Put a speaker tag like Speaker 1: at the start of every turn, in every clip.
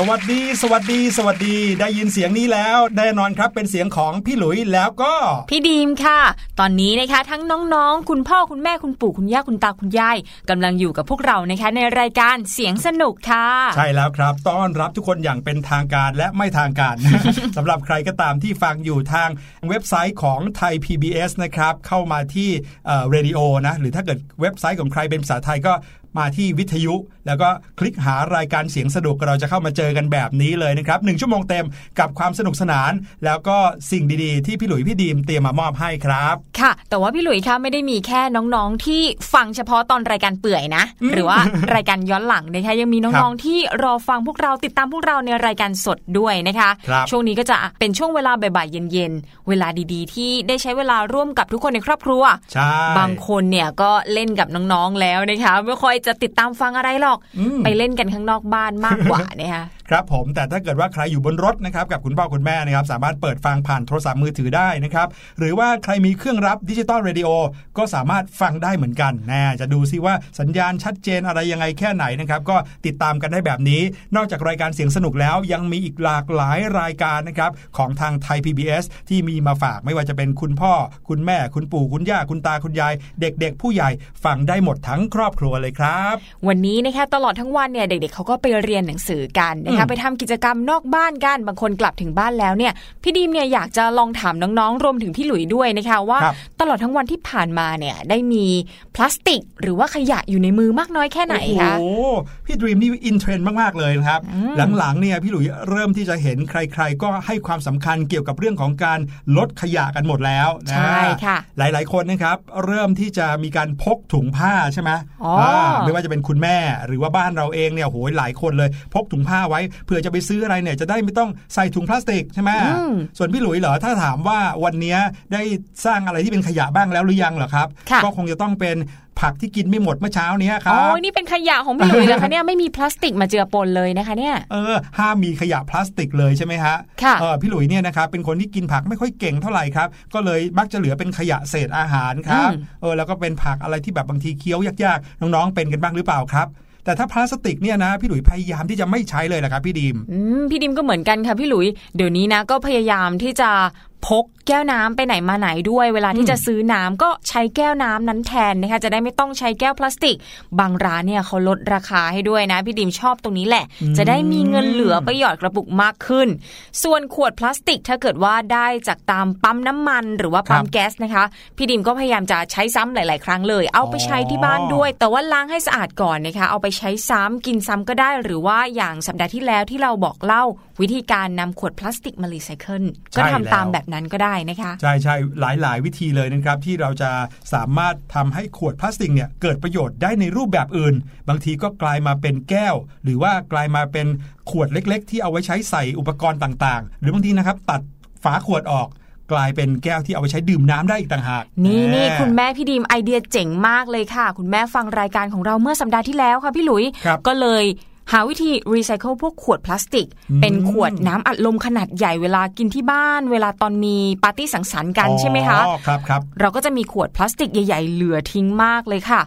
Speaker 1: ส
Speaker 2: วัสดี สวัสดี สวัสดี ได้ยินเสียงนี้แล้วแน่นอนครับเป็นเสียงของพี่หลุยแล้วก็
Speaker 3: พี่ดีมค่ะ ตอนนี้นะคะ ทั้งน้องๆ คุณพ่อคุณแม่คุณปู่คุณย่าคุณตาคุณยายกำลังอยู่กับพวกเรานะคะ ในรายการเสียงสนุกค่ะ
Speaker 2: ใช่แล้วครับ ต้อนรับทุกคนอย่างเป็นทางการและไม่ทางการสำหรับใครก็ตามที่ฟังอยู่ทางเว็บไซต์ของไทย PBS นะครับเข้ามาที่เรดิโอนะหรือถ้าเกิดเว็บไซต์ของใครเป็นภาษาไทยก็ มาที่วิทยุ แล้วก็คลิกหารายการเสียงสนุกเราจะเข้ามาเจอกันแบบนี้เลยนะครับหนึ่งชั่วโมงเต็มกับความสนุกสนาน แล้วก็สิ่งดีๆ ที่พี่หลุยพี่ดีมเตรียมมามอบให้ครับ
Speaker 3: ค่ะ แต่ว่าพี่หลุยคะไม่ได้มีแค่น้องๆที่ฟังเฉพาะตอนรายการเปื่อยนะ หรือว่ารายการย้อนหลังนะคะยังมีน้องๆที่รอฟังพวกเราติดตามพวกเราในรายการสดด้วยนะคะ
Speaker 2: ครับ
Speaker 3: ช่วงนี้ก็จะเป็นช่วงเวลาบ่ายๆเย็นๆเวลาดีๆ ที่ได้ใช้เวลาร่วมกับทุกคนในครอบครัว
Speaker 2: ใช่
Speaker 3: บางคนเนี่ยก็เล่นกับน้องๆแล้วนะคะไม่ค่อยจะติดตามฟังอะไรหรอก
Speaker 2: อืม
Speaker 3: ไปเล่นกันข้างนอกบ้านมากกว่านะคะ
Speaker 2: ครับผมแต่ถ้าเกิดว่าใครอยู่บนรถนะครับกับคุณพ่อคุณแม่นะครับสามารถเปิดฟังผ่านโทรศัพท์มือถือได้นะครับหรือว่าใครมีเครื่องรับดิจิตอลเรดิโอก็สามารถฟังได้เหมือนกันนะจะดูซิว่าสัญญาณชัดเจนอะไรยังไงแค่ไหนนะครับก็ติดตามกันได้แบบนี้ นอกจากรายการเสียงสนุกแล้ว ยังมีอีกหลากหลายรายการนะครับของทางไทย PBS ที่มีมาฝากไม่ว่าจะเป็นคุณพ่อ คุณแม่ คุณปู่คุณย่าคุณตาคุณยาย เด็กๆ ผู้ใหญ่ฟังได้หมดทั้งครอบครัวเลยครับ
Speaker 3: วันนี้นะคะตลอดทั้งวันเนี่ยเด็กๆเขาก็ไปเรียนหนังสือกันนะคะ
Speaker 2: อืม
Speaker 3: ไปทำกิจกรรมนอกบ้านกันบางคนกลับถึงบ้านแล้วเนี่ยพี่ดีมเนี่ยอยากจะลองถามน้องๆรวมถึงพี่หลุยด้วยนะคะว่า
Speaker 2: ครับ
Speaker 3: ตลอดทั้งวันที่ผ่านมาเนี่ยได้มีพลาสติก หรือว่าขยะอยู่ในมือมากน้อยแค่ไหนคะ
Speaker 2: โอ้โหพี่ดรีมนี่อินเทรนด์มากๆเลยนะครับ
Speaker 3: อืม
Speaker 2: หลังๆเนี่ยพี่หลุยเริ่มที่จะเห็นใคร ๆ ก็ให้ความสำคัญเกี่ยวกับเรื่องของการลดขยะกันหมดแล้วนะ
Speaker 3: ใช่ค่ะ
Speaker 2: หลายๆคนนะครับเริ่มที่จะมีการพกถุงผ้าใช่ไหม
Speaker 3: อ๋ออ่า
Speaker 2: ไม่ว่าจะเป็นคุณแม่หรือว่าบ้านเราเองเนี่ยโหยหลายคนเลย พกถุงผ้าไว้เผื่อจะไปซื้ออะไรเนี่ยจะได้ไม่ต้องใส่ถุงพลาสติกใช่ไหม
Speaker 3: อืม
Speaker 2: ส่วนพี่หลุยเหรอถ้าถามว่าวันเนี้ยได้สร้างอะไรที่เป็นขยะบ้างแล้วหรือยังเหรอครับ
Speaker 3: ค่ะ
Speaker 2: ก็คงจะต้องเป็นผักที่กินไม่หมดเมื่อเช้าเนี้ยค
Speaker 3: อ๋
Speaker 2: รั
Speaker 3: อบนี่เป็นขยะของพี่หลุยแล้วคะเนี่ยไม่มีพลาสติกมาเจือปนเลยนะคะเนี่ย
Speaker 2: เออห้ามมีขยะพลาสติกเลยใช่ไหมฮะ
Speaker 3: ค่ะ
Speaker 2: เออพี่หลุยเนี่ยนะครับเป็นคนที่กินผักไม่ค่อยเก่งเท่าไหร่ครับ ก็เลยมักจะเหลือเป็นขยะเศษอาหารครับ
Speaker 3: อืม
Speaker 2: เออแล้วก็เป็นผักอะไรที่แบบบางทีเคี้ยวยากๆน้องๆเป็นกันบ้างหรือเปล่าครับ แต่ถ้าพลาสติกเนี่ยนะพี่หลุยพยายามที่จะไม่ใช้เลยแหละครับพี่ดิม
Speaker 3: อืมพี่ดิมก็เหมือนกันค่ะพี่หลุย เดี๋ยวนี้นะก็พยายามที่จะพก แก้วน้ำไปไหนมาไหนด้วย เวลาที่จะซื้อน้ำก็ใช้แก้วน้ำนั้นแทนนะคะจะได้ไม่ต้องใช้แก้วพลาสติก บางร้านเนี่ยเขาลดราคาให้ด้วยนะพี่ดิมชอบตรงนี้แหละ
Speaker 2: อืม
Speaker 3: จะได้มีเงินเหลือไปหยอดกระปุกมากขึ้น ส่วนขวดพลาสติกถ้าเกิดว่าได้จากตามปั๊มน้ำมันหรือว่าปั๊มแก๊สนะคะพี่ดิมก็พยายามจะใช้ซ้ำหลาย ๆ ครั้งเลย เอาไปใช้ที่บ้านด้วย แต่ว่าล้างให้สะอาดก่อนนะคะเอาไปใช้ซ้ำกินซ้ำก็ได้หรือว่าอย่างสัปดาห์ที่แล้วที่เราบอกเล่าวิธีการนำขวดพลาสติกมารีไซเคิลก็ทำตามแบบนั้นก็ได้นะคะ
Speaker 2: ใช่ใช่หลายๆวิธีเลยนะครับ ที่เราจะสามารถทำให้ขวดพลาสติกเนี่ยเกิดประโยชน์ได้ในรูปแบบอื่น บางทีก็กลายมาเป็นแก้ว หรือว่ากลายมาเป็นขวดเล็ก ๆ ที่เอาไว้ใช้ใส่อุปกรณ์ต่างๆ หรือบางทีนะครับตัดฝาขวดออกกลายเป็นแก้วที่เอาไว้ใช้ดื่มน้ำได้อีกต่างหาก
Speaker 3: นี่นี่
Speaker 2: แหม
Speaker 3: คุณแม่พี่ดีมไอเดียเจ๋งมากเลยค่ะ คุณแม่ฟังรายการของเราเมื่อสัปดาห์ที่แล้วค่ะพี่หลุย
Speaker 2: ครับ
Speaker 3: ก็เลย หาวิธีรีไซเคิลพวกขวดพลาสติก
Speaker 2: อืม
Speaker 3: เป็นขวดน้ำอัดลมขนาดใหญ่เวลากินที่บ้าน เวลาตอนมีปาร์ตี้สังสรรค์กันใช่ไหมคะ
Speaker 2: อ๋อครับครับ
Speaker 3: เราก็จะมีขวดพลาสติกใหญ่ๆเหลือทิ้งมากเลยค่ะ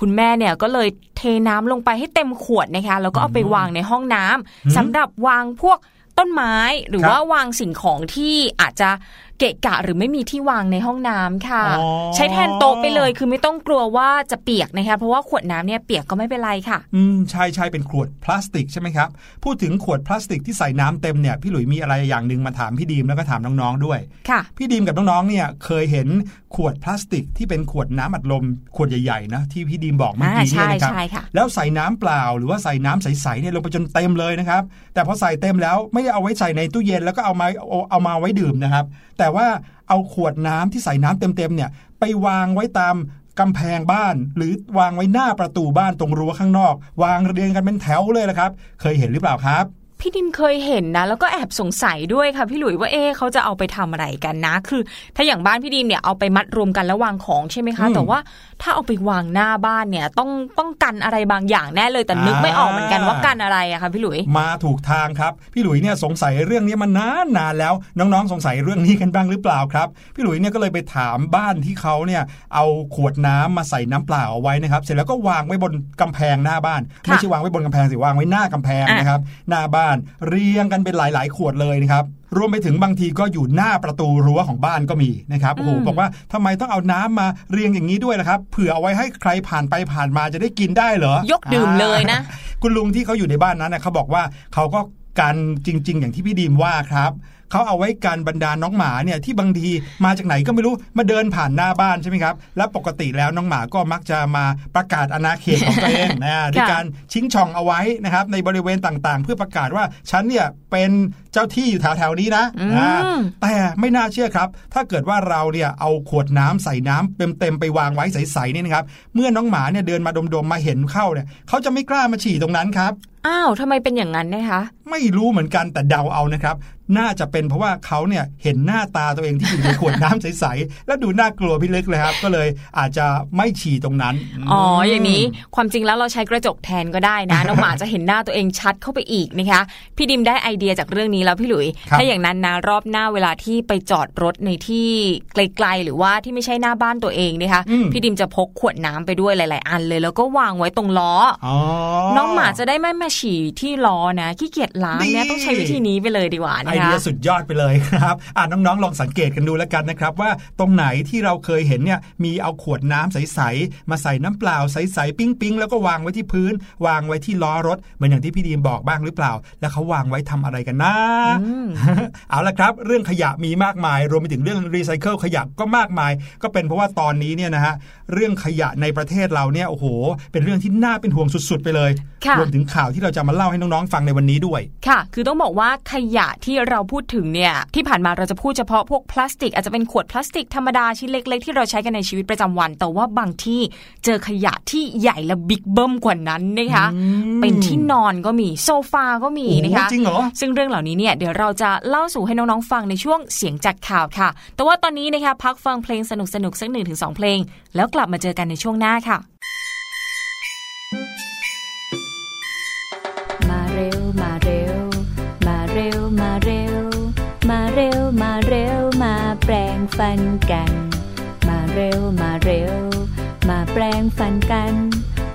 Speaker 3: คุณแม่เนี่ยก็เลยเทน้ำลงไปให้เต็มขวดนะคะแล้วก็เอาไปวางในห้องน้ำ
Speaker 2: อืม
Speaker 3: สำหรับวางพวกต้นไม้หรือ
Speaker 2: ครับ
Speaker 3: ว่าวางสิ่งของที่อาจจะ เกะกะหรือไม่มีที่วางในห้องน้ำค่ะ
Speaker 2: อ๋อ
Speaker 3: ใช้แทนโต๊ะไปเลยคือไม่ต้องกลัวว่าจะเปียกนะคะเพราะว่าขวดน้ำเนี่ยเปียกก็ไม่เป็นไรค่ะ
Speaker 2: อืมใช่ใช่เป็นขวดพลาสติกใช่ไหมครับพูดถึงขวดพลาสติกที่ใส่น้ำเต็มเนี่ยพี่หลุยมีอะไรอย่างหนึ่งมาถามพี่ดีมแล้วก็ถามน้องๆด้วย
Speaker 3: ค่ะ
Speaker 2: พี่ดีมกับน้องๆเนี่ยเคยเห็นขวดพลาสติกที่เป็นขวดน้ำอัดลมขวดใหญ่ๆนะที่พี่ดีมบอกเมื่อกี้เนี่ย
Speaker 3: อ่าใช่
Speaker 2: นะครับ
Speaker 3: ใช่ค่ะ
Speaker 2: แล้วใส่น้ำเปล่าหรือว่าใส่น้ำใสๆเนี่ยลงไปจนเต็มเลยนะครับแต่พอใส่เต็มแล้วไม่ได้เอาไว้ใส่ในตู้เย็นแล้วก็เอามาเอาเอามาไว้ดื่มนะครับแต่ว่าเอาขวดน้ำที่ใส่น้ำเต็มๆเนี่ยไปวางไว้ตามกำแพงบ้านหรือวางไว้หน้าประตูบ้านตรงรั้วข้างนอก วางเรียงกันเป็นแถวเลยละครับ เคยเห็นหรือเปล่าครับ
Speaker 3: พี่ดิมเคยเห็นนะ แล้วก็แอบสงสัยด้วยค่ะพี่หลุยว่าเอ๊ะเขาจะเอาไปทำอะไรกันนะ คือ ถ้าอย่างบ้านพี่ดิมเนี่ยเอาไปมัดรวมกันแล้ววางของใช่ไหมคะ
Speaker 2: อืม
Speaker 3: แต่ว่าถ้าเอาไปวางหน้าบ้านเนี่ย ต้องต้องกันอะไรบางอย่างแน่เลยแต่นึกไม่ออกเหมือนกันว่ากันอะไรอะคะพี่หลุย
Speaker 2: มาถูกทางครับ พี่หลุยเนี่ยสงสัยเรื่องนี้มานานนานแล้วน้องๆ สงสัยเรื่องนี้กันบ้างหรือเปล่าครับพี่หลุยเนี่ยก็เลยไปถามบ้านที่เขาเนี่ยเอาขวดน้ำมาใส่น้ำเปล่าเอาไว้นะครับ เสร็จแล้วก็วางไว้บนกำแพงหน้าบ้าน
Speaker 3: ค่ะ
Speaker 2: ไม่ใช่วางไว้บนกำแพงสิวางไว้หน้ากำแพง
Speaker 3: อะ
Speaker 2: นะครับหน้าบ้านานเรียงกันเป็นหลาย ๆ ขวดเลยนะครับ รวมไปถึงบางทีก็อยู่หน้าประตูรั้วของบ้านก็มีนะครับโอ้โห
Speaker 3: อืม
Speaker 2: บอกว่าทำไมต้องเอาน้ำมาเรียงอย่างนี้ด้วยล่ะครับเผื่อเอาไว้ให้ใครผ่านไปผ่านมาจะได้กินได้เหรอย
Speaker 3: กดื่มเลยนะ
Speaker 2: อ่าคุณลุงที่เขาอยู่ในบ้านนั้นนะเขาบอกว่าเขาก็กันจริง ๆ อย่างที่พี่ดีมว่าครับ เขาเอาไว้กันบรรดาน้องหมาเนี่ยที่บางทีมาจากไหนก็ไม่รู้มาเดินผ่านหน้าบ้านใช่ไหมครับ และปกติแล้วน้องหมาก็มักจะมาประกาศอาณาเขตของตัวเองนะด้วยการชิงช่องเอาไว้นะครับในบริเวณต่างๆ เพื่อประกาศว่าฉันเนี่ยเป็นเจ้าที่อยู่แถวๆนี้นะ
Speaker 3: อืม
Speaker 2: อ่าแต่ไม่น่าเชื่อครับ ถ้าเกิดว่าเราเนี่ยเอาขวดน้ำใส่น้ำเต็มๆไปวางไว้ใสๆเนี่ยนะครับเมื่อน้องหมาเนี่ยเดินมาดมๆมาเห็นเข้าเนี่ยเขาจะไม่กล้ามาฉี่ตรงนั้นครับ
Speaker 3: อ้าวทำไมเป็นอย่างนั้นนะคะ
Speaker 2: ไม่รู้เหมือนกันแต่เดาเอานะครับ น่าจะเป็นเพราะว่าเขาเนี่ยเห็นหน้าตาตัวเองที่อยู่ในขวดน้ำใสๆแล้วดูน่ากลัวพี่เล็กเลยครับ ก็เลยอาจจะไม่ฉี่ตรงนั้น
Speaker 3: อ๋ออย่างนี้ความจริงแล้วเราใช้กระจกแทนก็ได้นะน้องหมาจะเห็นหน้าตัวเองชัดเข้าไปอีกนะคะพี่ดิมได้ไอเดียจากเรื่องนี้แล้วพี่หลุย
Speaker 2: ครับ
Speaker 3: ถ้าอย่างนั้นนะรอบหน้าเวลาที่ไปจอดรถในที่ไกลๆหรือว่าที่ไม่ใช่หน้าบ้านตัวเองนะคะ
Speaker 2: อืม
Speaker 3: พี่ดิมจะพกขวดน้ำไปด้วยหลาย ๆ อันเลย แล้วก็วางไว้ตรงล้ออ
Speaker 2: อ๋อ
Speaker 3: น้องหมาจะได้ไม่มาฉี่ที่ล้อนะขี้เกียจล้างเนี่ย
Speaker 2: ดี
Speaker 3: ต้องใช้วิธีนี้ไปเลยดีกว่า
Speaker 2: ไอ
Speaker 3: นะคะ
Speaker 2: เดียสุดยอดไปเลยครับอ่าน้องๆลองสังเกตกันดูแล้วกันนะครับ ว่าตรงไหนที่เราเคยเห็นเนี่ยมีเอาขวดน้ำใสๆมาใส่น้ำเปล่าใสๆปิ้งๆแล้วก็วางไว้ที่พื้น วางไว้ที่ล้อรถเหมือนอย่างที่พี่ดีมบอกบ้างหรือเปล่า แล้วเขาวางไว้ทำอะไรกันนะ
Speaker 3: อืม
Speaker 2: เอาละครับ เรื่องขยะมีมากมาย รวมไปถึงเรื่องรีไซเคิลขยะก็มากมาย ก็เป็นเพราะว่าตอนนี้เนี่ยนะฮะเรื่องขยะในประเทศเราเนี่ยโอ้โห เป็นเรื่องที่น่าเป็นห่วงสุด ๆ ไปเลย
Speaker 3: ค่ะ
Speaker 2: รวมถึงข่าวที่เราจะมาเล่าให้น้องๆฟังในวันนี้ด้วย
Speaker 3: ค่ะ คือต้องบอกว่าขยะที่เราพูดถึงเนี่ยที่ผ่านมาเราจะพูดเฉพาะพวกพลาสติก อาจจะเป็นขวดพลาสติกธรรมดาชิ้นเล็ก ๆ ที่เราใช้กันในชีวิตประจำวัน แต่ว่าบางที่เจอขยะที่ใหญ่และบิ๊กเบิ้มกว่านั้นนะคะ
Speaker 2: อืม
Speaker 3: เป็นที่นอนก็มีโซฟาก็มี
Speaker 2: โอ้โห
Speaker 3: นะคะ
Speaker 2: จริงเหรอ
Speaker 3: ซึ่งเรื่องเหล่านี้เนี่ยเดี๋ยวเราจะเล่าสู่ให้น้องๆฟังในช่วงเสียงจากข่าวค่ะ แต่ว่าตอนนี้นะคะพักฟังเพลงสนุกๆสักหนึ่งถึงสองเพลง แล้วกลับมาเจอกันในช่วงหน้าค่ะ
Speaker 4: มาเร็ว มาเร็วมาเร็ว มาเร็วมาเร็วมาแปลงฟันกัน มาเร็วมาเร็ว มาแปลงฟันกัน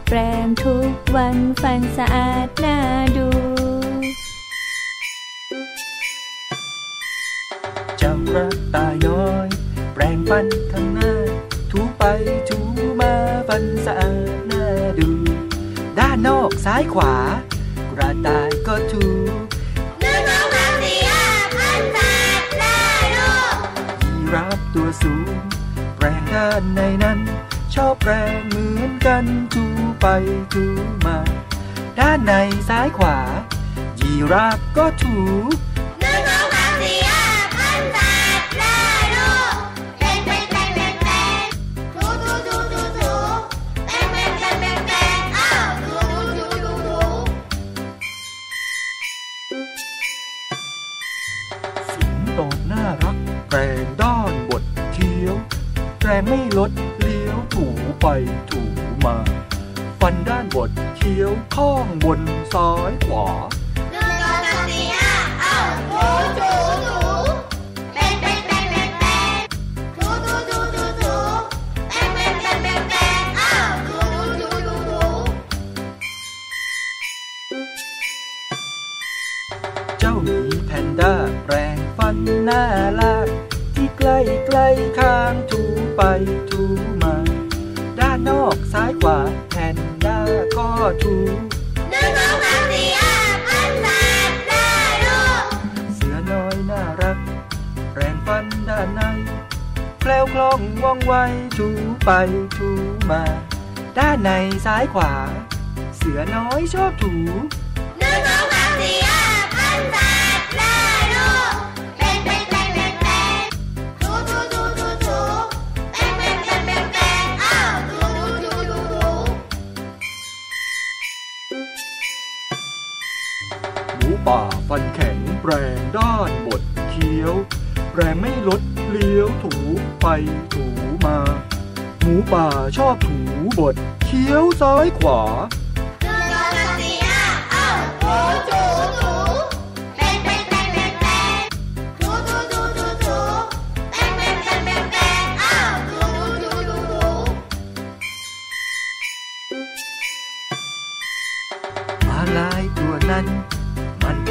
Speaker 4: แปลงทุกวันฟันสะอาดน่าดู
Speaker 5: เจ้ากตาย้อย แปรงฟันข้งหน้า ถูไปถูมาฟันสะอาดน่าดู ด้านนอกซ้ายขวา ระต่ายก็ถู
Speaker 6: หนึ่งสองสามสี่ห้าพันแปดได้ลูก
Speaker 5: ยีราฟตัวสูง แปรงด้านในนั้น ชอบแปรงเหมือนกันถูไปถูมา ด้านในซ้ายขวา ยีราฟก็ถู
Speaker 6: ไม่
Speaker 5: ลดเลี้ยวถูไปถูมา ฟันด้านบดเคี้ยวข้องบนซ้ายขวา
Speaker 6: หนึ่งสองสามสี่ห้าอ้าถูถูถูแปลงแปลงแปลงแปลงแปลงถูถูถูถูถูแปลงแปลงแปลงแปลงแปลงอ้าถูถูถูถูถู
Speaker 5: เจ้าหมีแพนด้าแปรงฟันหน้าลากที่ใกล้ใกล้ข้าง ไปถูมา ด้านนอกซ้ายขวาแพนด้าก็ถู
Speaker 6: หนึ่งสองสามสี่ห้าพันแปดได้ลูก
Speaker 5: เสือน้อยน่ารัก แปรงฟันด้านในแคล้วคล่องว่องไวถูไปถูมา ด้านในซ้ายขวา เสือน้อยชอบถู ป่าฟันแข็งแปรงด้านบดเคี้ยว แปรงไม่ลดเลี้ยวถูไปถูมา หมูป่าชอบถูบดเคี้ยวซ้ายขวา
Speaker 6: หนึ่งสองสามสี่ห้าอ้าวถูถูถูแปลงแปลงแปลงแปลงแปลงถูถูถูถูถูแปลงแปลงแปลงแปลงแปลงอ้าวถูถูถูถูถู
Speaker 5: มาลายตัวนั้น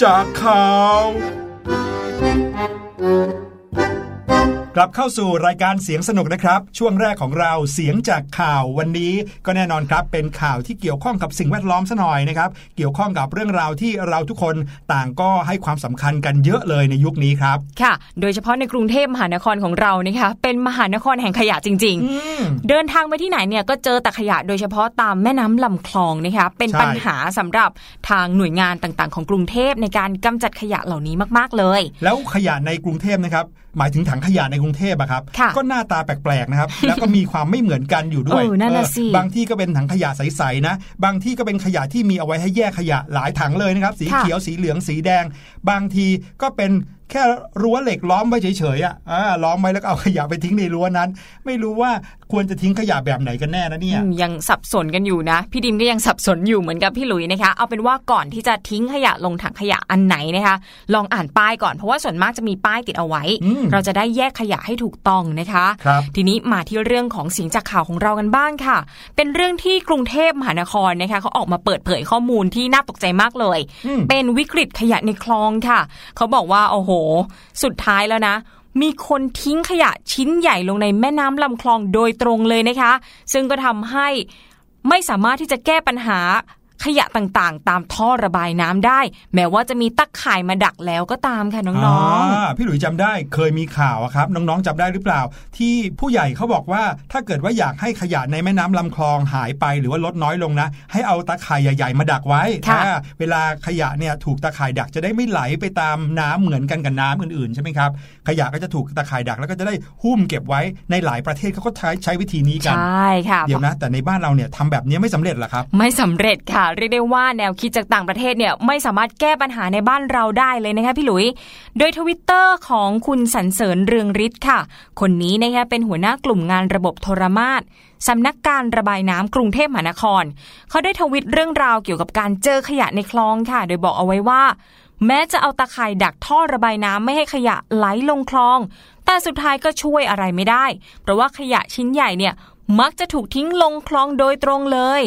Speaker 6: สีย
Speaker 2: กข่าวกลับเข้าสู่รายการเสียงสนุกนะครับ ช่วงแรกของเราเสียงจากข่าววันนี้ก็แน่นอนครับ เป็นข่าวที่เกี่ยวข้องกับสิ่งแวดล้อมซะหน่อยนะครับ เกี่ยวข้องกับเรื่องราวที่เราทุกคนต่างก็ให้ความสำคัญกันเยอะเลยในยุคนี้ครับ
Speaker 3: ค่ะ โดยเฉพาะในกรุงเทพมหานครของเรานะคะเป็นมหานครแห่งขยะจริง
Speaker 2: อืม
Speaker 3: ๆเดินทางไปที่ไหนเนี่ยก็เจอแต่ขยะโดยเฉพาะตามแม่น้ำลำคลองนะคะเป็น
Speaker 2: ใช่
Speaker 3: ปัญหาสำหรับทางหน่วยงานต่างๆ ของกรุงเทพในการกำจัดขยะเหล่านี้มาก ๆเลย
Speaker 2: แล้วขยะในกรุงเทพนะครับหมายถึงถังขยะในกรุงเทพอะครับ
Speaker 3: ค่ะ
Speaker 2: ก็หน้าตาแปลกๆนะครับ แล้วก็มีความไม่เหมือนกันอยู่ด้วย
Speaker 3: เออนั่นน่ะ
Speaker 2: เออ
Speaker 3: สิ
Speaker 2: บางที่ก็เป็นถังขยะใสๆนะ บางที่ก็เป็นขยะที่มีเอาไว้ให้แยกขยะหลายถังเลยนะครับ สีเขียว สีเหลือง สีแดง บางทีก็เป็นแค่รั้วเหล็กล้อมไว้เฉยๆอะอ่าล้อมไว้แล้วก็เอาขยะไปทิ้งในรั้วนั้น ไม่รู้ว่าควรจะทิ้งขยะแบบไหนกันแน่นะเนี่ย
Speaker 3: อืมยังสับสนกันอยู่นะ พี่ดิมก็ยังสับสนอยู่เหมือนกับพี่หลุยนะคะ เอาเป็นว่าก่อนที่จะทิ้งขยะลงถังขยะอันไหนนะคะ ลองอ่านป้ายก่อนเพราะว่าส่วนมากจะมีป้ายติดเอาไว้
Speaker 2: อืม
Speaker 3: เราจะได้แยกขยะให้ถูกต้องนะคะ
Speaker 2: ครับ
Speaker 3: ทีนี้มาที่เรื่องของเสียงจากข่าวของเรากันบ้างค่ะ เป็นเรื่องที่กรุงเทพมหานครนะคะเขาออกมาเปิดเผยข้อมูลที่น่าตกใจมากเลย
Speaker 2: อืม
Speaker 3: เป็นวิกฤตขยะในคลองค่ะ เขาบอกว่าโอ้โห สุดท้ายแล้วนะ มีคนทิ้งขยะชิ้นใหญ่ลงในแม่น้ำลำคลองโดยตรงเลยนะคะ ซึ่งก็ทำให้ไม่สามารถที่จะแก้ปัญหา ขยะต่างๆ ตามท่อระบายน้ำได้ แม้ว่าจะมีตักข่ายมาดักแล้วก็ตามค่ะน้องา
Speaker 2: พี่หลุยจำได้เคยมีข่าวอะครับ น้องๆจำได้หรือเปล่า ที่ผู้ใหญ่เขาบอกว่าถ้าเกิดว่าอยากให้ขยะในแม่น้ำลำคลองหายไปหรือว่าลดน้อยลงนะ ให้เอาตาข่ายใหญ่ ๆ มาดักไว้
Speaker 3: ค่ะ
Speaker 2: อ่าเวลาขยะเนี่ยถูกตาข่ายดักจะได้ไม่ไหลไปตามน้ำเหมือนกันกับน้ำอื่นๆใช่ไหมครับขยะก็จะถูกตาข่ายดักแล้วก็จะได้หุ้มเก็บไว้ในหลายประเทศเขาก็ใช้ใช้วิธีนี้
Speaker 3: ๆ
Speaker 2: กัน
Speaker 3: ใช่ค่ะ
Speaker 2: เดี๋ยวนะ แต่ในบ้านเราเนี่ยทำแบบนี้ไม่สำเร็จเหรอครับ
Speaker 3: ไม่สำเร็จค่ะเรียกได้ว่าแนวคิดจากต่างประเทศเนี่ยไม่สามารถแก้ปัญหาในบ้านเราได้เลยนะคะพี่หลุย โดยทวิตเตอร์ของคุณสันเสริญเรืองฤทธิ์ค่ะ คนนี้นะคะเป็นหัวหน้ากลุ่มงานระบบโทรมาศสำนักการระบายน้ำกรุงเทพมหานคร เขาได้ทวิตเรื่องราวเกี่ยวกับการเจอขยะในคลองค่ะ โดยบอกเอาไว้ว่า แม้จะเอาตะข่ายดักท่อระบายน้ำไม่ให้ขยะไหลลงคลอง แต่สุดท้ายก็ช่วยอะไรไม่ได้ เพราะว่าขยะชิ้นใหญ่เนี่ย มักจะถูกทิ้งลงคลองโดยตรงเลย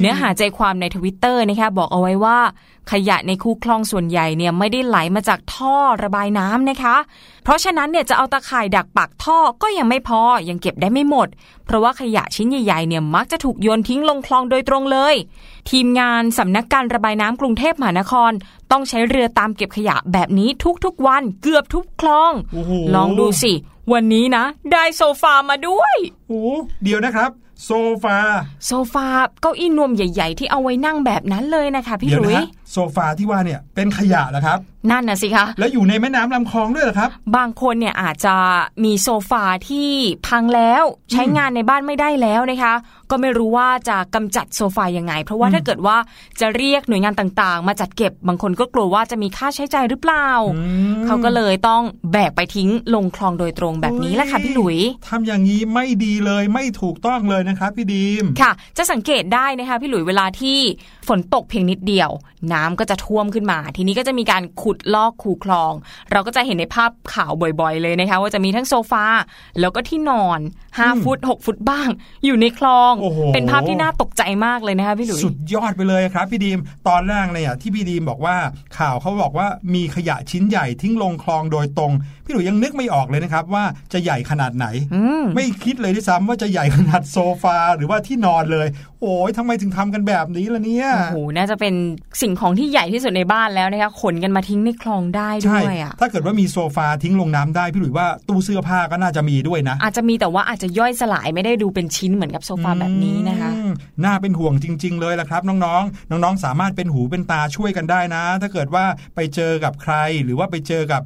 Speaker 3: เนื้อหาใจความในทวิตเตอร์นะคะบอกเอาไว้ว่า ขยะในคูคลองส่วนใหญ่เนี่ยไม่ได้ไหลมาจากท่อระบายน้ำนะคะ เพราะฉะนั้นเนี่ยจะเอาตะข่ายดักปากท่อก็ยังไม่พอยังเก็บได้ไม่หมด เพราะว่าขยะชิ้นใหญ่ๆเนี่ยมักจะถูกโยนทิ้งลงคลองโดยตรงเลย ทีมงานสำนักการระบายน้ำกรุงเทพมหานคร ต้องใช้เรือตามเก็บขยะแบบนี้ทุกๆวันเกือบทุกคลอง
Speaker 2: โอ้โห
Speaker 3: ลองดูสิ วันนี้นะ ได้โซฟามาด้วย
Speaker 2: โอ้เดี๋ยวนะครับ โซฟา
Speaker 3: โซฟาเก้าอี้นวมใหญ่ ๆ ที่เอาไว้นั่งแบบนั้นเลยนะคะ พี่
Speaker 2: เดี๋ยว
Speaker 3: หลุ
Speaker 2: นะ
Speaker 3: ย
Speaker 2: ฮะโซฟาที่ว่าเนี่ยเป็นขยะเหรอครับ
Speaker 3: นั่นน่ะสิคะ
Speaker 2: แล้วอยู่ในแม่น้ำลำคลองด้วยเหรอครับ
Speaker 3: บางคนเนี่ยอาจจะมีโซฟาที่พังแล้วใช้งานในบ้านไม่ได้แล้วนะคะ ก็ไม่รู้ว่าจะกำจัดโซฟายังไง เพราะว่า
Speaker 2: อืม
Speaker 3: ถ้าเกิดว่าจะเรียกหน่วยงานต่างๆ มาจัดเก็บบางคนก็กลัวว่าจะมีค่าใช้จ่ายหรือเปล่า
Speaker 2: อืม
Speaker 3: เขาก็เลยต้องแบกไปทิ้งลงคลองโดยตรงแบบนี้แหละค่ะพี่หลุย
Speaker 2: ทำอย่างนี้ไม่ดีเลยไม่ถูกต้องเลยนะครับพี่ดีม
Speaker 3: ค่ะ จะสังเกตได้นะคะพี่หลุยเวลาที่ฝนตกเพียงนิดเดียว น้ำก็จะท่วมขึ้นมา ทีนี้ก็จะมีการขุดลอกคูคลอง เราก็จะเห็นในภาพข่าวบ่อย ๆ เลยนะคะ ว่าจะมีทั้งโซฟาแล้วก็ที่นอน5ฟุต6ฟุตบ้าง อยู่ในคลอง
Speaker 2: โอ้โห
Speaker 3: เป็นภาพที่น่าตกใจมากเลยนะคะพี่หลุย
Speaker 2: สุดยอดไปเลยครับพี่ดีมตอนแรกเนี่ยที่พี่ดีมบอกว่าข่าวเขาบอกว่ามีขยะชิ้นใหญ่ทิ้งลงคลองโดยตรง พี่หลุยยังนึกไม่ออกเลยนะครับว่าจะใหญ่ขนาดไหน
Speaker 3: อืม
Speaker 2: ไม่คิดเลยด้วยซ้ำว่าจะใหญ่ขนาดโซฟาหรือว่าที่นอนเลย โอ้ยทำไมถึงทำกันแบบนี้ล่ะเนี่ย
Speaker 3: โอ้โหน่าจะเป็นสิ่งของที่ใหญ่ที่สุดในบ้านแล้วนะคะขนกันมาทิ้งในคลองได้ด้
Speaker 2: ใช่
Speaker 3: วยอะ
Speaker 2: ถ้าเกิดว่ามีโซฟาทิ้งลงน้ำได้พี่หลุยว่าตู้เสื้อผ้าก็น่าจะมีด้วยนะ
Speaker 3: อาจจะมีแต่ว่าอาจจะย่อยสลายไม่ได้ดูเป็นชิ้นเหมือนกับโซฟาแบบนี้นะคะ
Speaker 2: น่าเป็นห่วงจริง ๆ เลยล่ะครับ น้องๆ น้องๆ สามารถเป็นหูเป็นตาช่วยกันได้นะ ถ้าเกิดว่าไปเจอกับใครหรือว่าไปเจอกับ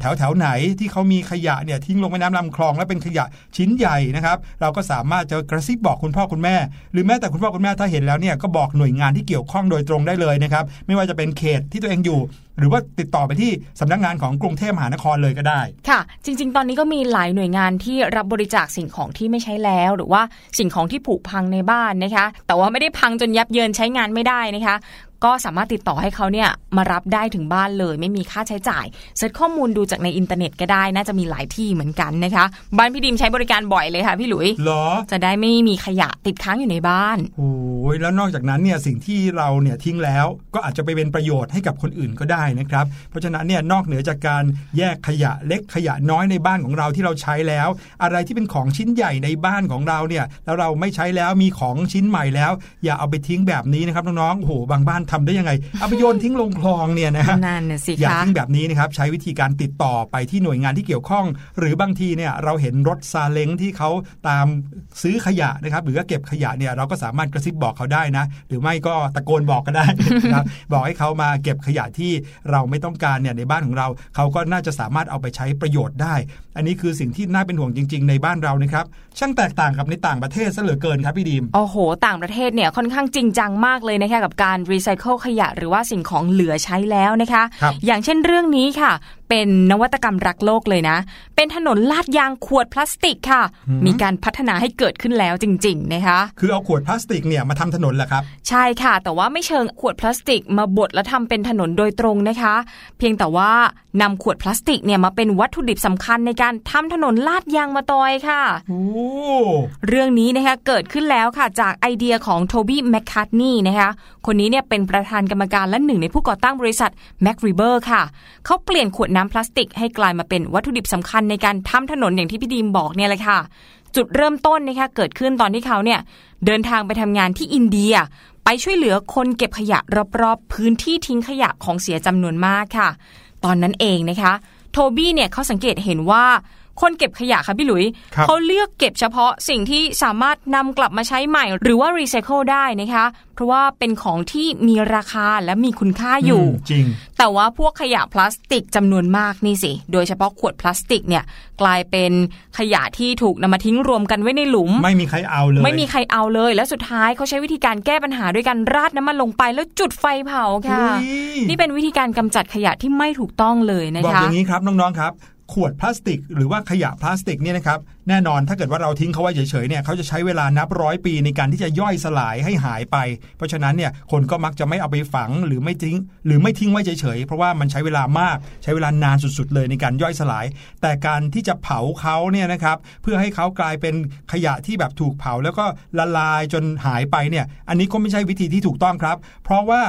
Speaker 2: แถวแถวไหนที่เขามีขยะเนี่ยทิ้งลงแม่น้ำลำคลอง และเป็นขยะชิ้นใหญ่นะครับ เราก็สามารถจะกระซิบบอกคุณพ่อคุณแม่ หรือแม้แต่คุณพ่อคุณแม่ถ้าเห็นแล้วเนี่ยก็บอกหน่วยงานที่เกี่ยวข้องโดยตรงได้เลยนะครับไม่ว่าจะเป็นเขตที่ตัวเองอยู่ หรือว่าติดต่อไปที่สำนักงานของกรุงเทพมหานครเลยก็ได้
Speaker 3: ค่ะ จริง ๆ ตอนนี้ก็มีหลายหน่วยงานที่รับบริจาคสิ่งของที่ไม่ใช้แล้ว หรือว่าสิ่งของที่ผุพังในบ้านนะคะ แต่ว่าไม่ได้พังจนยับเยินใช้งานไม่ได้นะคะก็สามารถติดต่อให้เขาเนี่ยมารับได้ถึงบ้านเลย ไม่มีค่าใช้จ่าย search ข้อมูลดูจากในอินเทอร์เน็ตก็ได้น่าจะมีหลายที่เหมือนกันนะคะ บ้านพี่ดิมใช้บริการบ่อยเลยค่ะพี่หลุย
Speaker 2: เหรอ
Speaker 3: จะได้ไม่มีขยะติดค้างอยู่ในบ้าน
Speaker 2: โอ้ยแล้วนอกจากนั้นเนี่ยสิ่งที่เราเนี่ยทิ้งแล้วก็อาจจะไปเป็นประโยชน์ให้กับคนอื่นก็ได้นะครับ เพราะฉะนั้นเนี่ยนอกเหนือจากการแยกขยะเล็กขยะน้อยในบ้านของเราที่เราใช้แล้ว อะไรที่เป็นของชิ้นใหญ่ในบ้านของเราเนี่ยแล้วเราไม่ใช้แล้วมีของชิ้นใหม่แล้ว อย่าเอาไปทิ้งแบบนี้นะครับน้องๆโอ้โหบางบ้านทำได้ยังไงเอาไปโยนทิ้งลงคลองเนี่ยนะฮะ
Speaker 3: นั่นน่ะสิ
Speaker 2: อย่า
Speaker 3: คะ
Speaker 2: ทิ้งแบบนี้นะครับใช้วิธีการติดต่อไปที่หน่วยงานที่เกี่ยวข้อง หรือบางทีเนี่ยเราเห็นรถซาเล้งที่เขาตามซื้อขยะนะครับหรือว่าเก็บขยะเนี่ยเราก็สามารถกระซิบบอกเขาได้นะ หรือไม่ก็ตะโกนบอกก็ได้นะครับบอกให้เขามาเก็บขยะที่เราไม่ต้องการเนี่ยในบ้านของเราเขาก็น่าจะสามารถเอาไปใช้ประโยชน์ได้ อันนี้คือสิ่งที่น่าเป็นห่วงจริง ๆ ในบ้านเรานะครับช่างแตกต่างกับในต่างประเทศซะเหลือเกินครับพี่ดีม
Speaker 3: โอ้โห ต่างประเทศเนี่ยค่อนข้างจริงจังมากเลยนะคะกับการรีไซเคิลขยะหรือว่าสิ่งของเหลือใช้แล้วนะคะ
Speaker 2: ครับ
Speaker 3: อย่างเช่นเรื่องนี้ค่ะเป็นนวัตกรรมรักโลกเลยนะ เป็นถนนลาดยางขวดพลาสติกค่ะ มีการพัฒนาให้เกิดขึ้นแล้วจริง ๆ นะคะ
Speaker 2: คือเอาขวดพลาสติกเนี่ยมาทำถนนแหละครับ
Speaker 3: ใช่ค่ะ แต่ว่าไม่เชิงขวดพลาสติกมาบดแล้วทำเป็นถนนโดยตรงนะคะ เพียงแต่ว่านำขวดพลาสติกเนี่ยมาเป็นวัตถุดิบสำคัญในการทำถนนลาดยางมะตอยค่ะ
Speaker 2: โอ้
Speaker 3: เรื่องนี้นะคะเกิดขึ้นแล้วค่ะจากไอเดียของ Toby McCartney นะคะคนนี้เนี่ยเป็นประธานกรรมการและหนึ่งในผู้ก่อตั้งบริษัทMacRebur ค่ะเขาเปลี่ยนขวดน้ำพลาสติกให้กลายมาเป็นวัตถุดิบสำคัญในการทำถนนอย่างที่พี่ดีมบอกเนี่ยแหละค่ะ จุดเริ่มต้นนะคะเกิดขึ้นตอนที่เขาเนี่ยเดินทางไปทำงานที่อินเดีย ไปช่วยเหลือคนเก็บขยะรอบๆ พื้นที่ทิ้งขยะของเสียจำนวนมากค่ะ ตอนนั้นเองนะคะ Toby เนี่ยเขาสังเกตเห็นว่า คนเก็บขยะค่ะพี่หลุย
Speaker 2: ครับ
Speaker 3: เขาเลือกเก็บเฉพาะสิ่งที่สามารถนำกลับมาใช้ใหม่ หรือว่ารีไซเคิลได้นะคะ เพราะว่าเป็นของที่มีราคาและมีคุณค่าอยู่
Speaker 2: มจริง
Speaker 3: แต่ว่าพวกขยะพลาสติกจำนวนมากนี่สิ โดยเฉพาะขวดพลาสติกเนี่ยกลายเป็นขยะที่ถูกนำมาทิ้งรวมกันไว้ในหลุม
Speaker 2: ไม่มีใครเอาเลย
Speaker 3: ไม่มีใครเอาเลย แล้วสุดท้ายเขาใช้วิธีการแก้ปัญหาด้วยการราดน้ำมันลงไปแล้วจุดไฟเผาค่ะ
Speaker 2: อุ๊ย
Speaker 3: นี่เป็นวิธีการกำจัดขยะที่ไม่ถูกต้องเลยนะ
Speaker 2: บอก
Speaker 3: คะ
Speaker 2: อย่างนี้ครับน้องๆครับ ขวดพลาสติก หรือว่าขยะพลาสติกเนี่ยนะครับแน่นอนถ้าเกิดว่าเราทิ้งเขาไว้เฉยๆเนี่ยเขาจะใช้เวลานับร้อยปีในการที่จะย่อยสลายให้หายไป เพราะฉะนั้นเนี่ยคนก็มักจะไม่เอาไปฝังหรือไม่ทิ้ง หรือไม่ทิ้งไว้เฉยๆเพราะว่ามันใช้เวลามากใช้เวลานานสุดๆ เลยในการย่อยสลาย แต่การที่จะเผาเขาเนี่ยนะครับเพื่อให้เขากลายเป็นขยะที่แบบถูกเผาแล้วก็ละลายจนหายไปเนี่ยอันนี้ก็ไม่ใช่วิธีที่ถูกต้องครับ เพราะว่า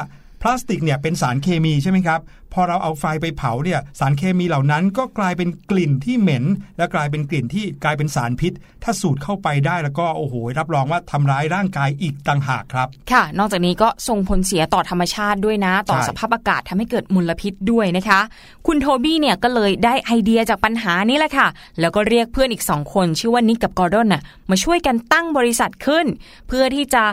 Speaker 2: ลาสติกเนี่ยเป็นสารเคมีใช่ไหมครับ พอเราเอาไฟไปเผาเนี่ยสารเคมีเหล่านั้นก็กลายเป็นกลิ่นที่เหม็น และกลายเป็นกลิ่นที่กลายเป็นสารพิษ ถ้าสูดเข้าไปได้แล้วก็โอ้โหรับรองว่าทำร้ายร่างกายอีกต่างหากครับ
Speaker 3: ค่ะ นอกจากนี้ก็ส่งผลเสียต่อธรรมชาติด้วยนะ ต่อ
Speaker 2: ใช่
Speaker 3: สภาพอากาศทำให้เกิดมลพิษด้วยนะคะ คุณโทบี้เนี่ยก็เลยได้ไอเดียจากปัญหานี้แหละค่ะ แล้วก็เรียกเพื่อนอีกสองคน ชื่อว่านิกกับกอร์ดอนน่ะมาช่วยกันตั้งบริษัทขึ้น เพื่อที่จะ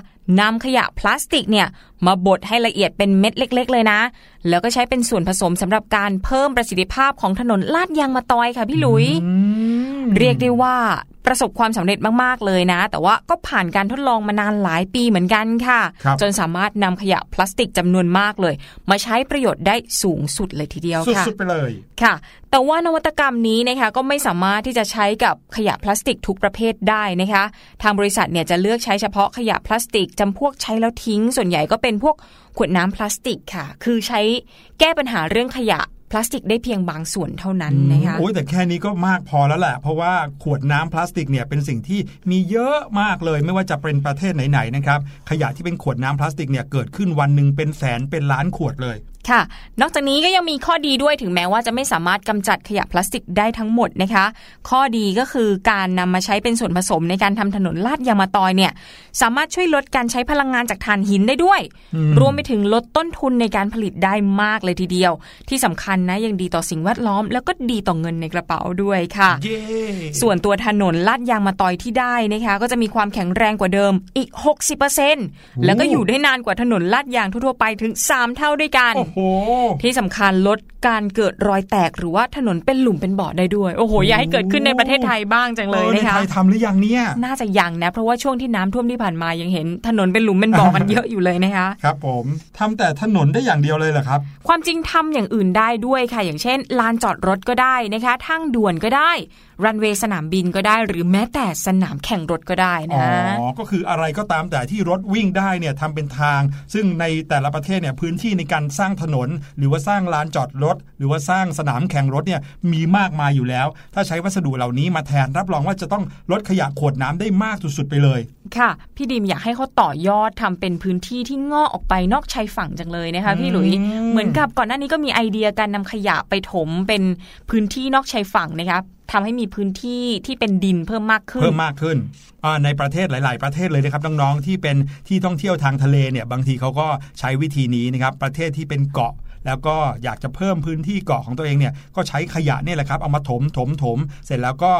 Speaker 3: นำขยะพลาสติกเนี่ยมาบดให้ละเอียดเป็นเม็ดเล็ก ๆ เลยนะ แล้วก็ใช้เป็นส่วนผสมสำหรับการเพิ่มประสิทธิภาพของถนนลาดยางมาตอยค่ะพี่หลุย เรียกได้ว่า ประสบความสำเร็จมากๆเลยนะ แต่ว่าก็ผ่านการทดลองมานานหลายปีเหมือนกันค่ะ
Speaker 2: ครับ
Speaker 3: จนสามารถนำขยะพลาสติกจำนวนมากเลย มาใช้ประโยชน์ได้สูงสุดเลยทีเดียวค่ะ
Speaker 2: สุดๆไปเลย
Speaker 3: ค่ะ แต่ว่านวัตกรรมนี้นะคะก็ไม่สามารถที่จะใช้กับขยะพลาสติกทุกประเภทได้นะคะ ทางบริษัทเนี่ยจะเลือกใช้เฉพาะขยะพลาสติกจำพวกใช้แล้วทิ้ง ส่วนใหญ่ก็เป็นพวกขวดน้ำพลาสติกค่ะ คือใช้แก้ปัญหาเรื่องขยะ พลาสติกได้เพียงบางส่วนเท่านั้นนะคะ
Speaker 2: โอ้ยแต่แค่นี้ก็มากพอแล้วแหละ เพราะว่าขวดน้ำพลาสติกเนี่ยเป็นสิ่งที่มีเยอะมากเลย ไม่ว่าจะเป็นประเทศไหนๆนะครับขยะที่เป็นขวดน้ำพลาสติกเนี่ยเกิดขึ้นวันหนึ่งเป็นแสนเป็นล้านขวดเลย
Speaker 3: ค่ะ นอกจากนี้ก็ยังมีข้อดีด้วยถึงแม้ว่าจะไม่สามารถกำจัดขยะพลาสติกได้ทั้งหมดนะคะ ข้อดีก็คือการนำมาใช้เป็นส่วนผสมในการทำถนนลาดยางมาตอยเนี่ยสามารถช่วยลดการใช้พลังงานจากถ่านหินได้ด้วย
Speaker 2: อืม
Speaker 3: รวมไปถึงลดต้นทุนในการผลิตได้มากเลยทีเดียว ที่สำคัญนะยังดีต่อสิ่งแวดล้อม แล้วก็ดีต่อเงินในกระเป๋าด้วยค่ะ
Speaker 2: เย้
Speaker 3: ส่วนตัวถนนลาดยางมาตอยที่ได้นะคะ ก็จะมีความแข็งแรงกว่าเดิมอีก 60%แล้วก็อยู่ได้นานกว่าถนนลาดยางทั่วๆไปถึง 3 เท่าด้วยกัน
Speaker 2: โอ้โห
Speaker 3: ที่สำคัญลดการเกิดรอยแตกหรือว่าถนนเป็นหลุมเป็นบ่อได้ด้วย โอ้โห อยากให้เกิดขึ้นในประเทศไทยบ้างจังเลย
Speaker 2: ออใน
Speaker 3: นะคะ
Speaker 2: ไทยทำหรือยังเนี่ย
Speaker 3: น่าจะยังนะ เพราะว่าช่วงที่น้ำท่วมที่ผ่านมายังเห็นถนนเป็นหลุมเป็นบ่อกันเยอะอยู่เลยนะคะ
Speaker 2: ครับผมทำแต่ถนนได้อย่างเดียวเลยเหรอครับ
Speaker 3: ความจริงทำอย่างอื่นได้ด้วยค่ะ อย่างเช่น ลานจอดรถก็ได้นะคะ ทางด่วนก็ได้รันเวย์สนามบินก็ได้ หรือแม้แต่สนามแข่งรถก็ได้
Speaker 2: อ๋
Speaker 3: นะ
Speaker 2: อก็คืออะไรก็ตามแต่ที่รถวิ่งได้เนี่ยทำเป็นทาง ซึ่งในแต่ละประเทศเนี่ยพื้นที่ในการสร้างถนน หรือว่าสร้างลานจอดรถ หรือว่าสร้างสนามแข่งรถเนี่ยมีมากมายอยู่แล้ว ถ้าใช้วัสดุเหล่านี้มาแทนรับรองว่าจะต้องลดขยะขวดน้ำได้มากสุดๆไปเลย
Speaker 3: ค่ะ พี่ดิมอยากให้เขาต่อยอดทำเป็นพื้นที่ที่งอกออกไปนอกชายฝั่งจังเลยนะคะพี่หลุย
Speaker 2: อืม
Speaker 3: เหมือนกับก่อนหน้านี้ก็มีไอเดียการนำขยะไปถมเป็นพื้นที่นอกชายฝั่งนะคะทำให้มีพื้นที่ที่เป็นดินเพิ่มมากขึ้น
Speaker 2: เพิ่มมากขึ้นอ่าในประเทศหลาย ๆ ประเทศเลยนะครับน้องๆที่เป็นที่ท่องเที่ยวทางทะเลเนี่ยบางทีเขาก็ใช้วิธีนี้นะครับประเทศที่เป็นเกาะแล้วก็อยากจะเพิ่มพื้นที่เกาะของตัวเองเนี่ยก็ใช้ขยะเนี่ยแหละครับเอามาถมถมถมเสร็จแล้วก็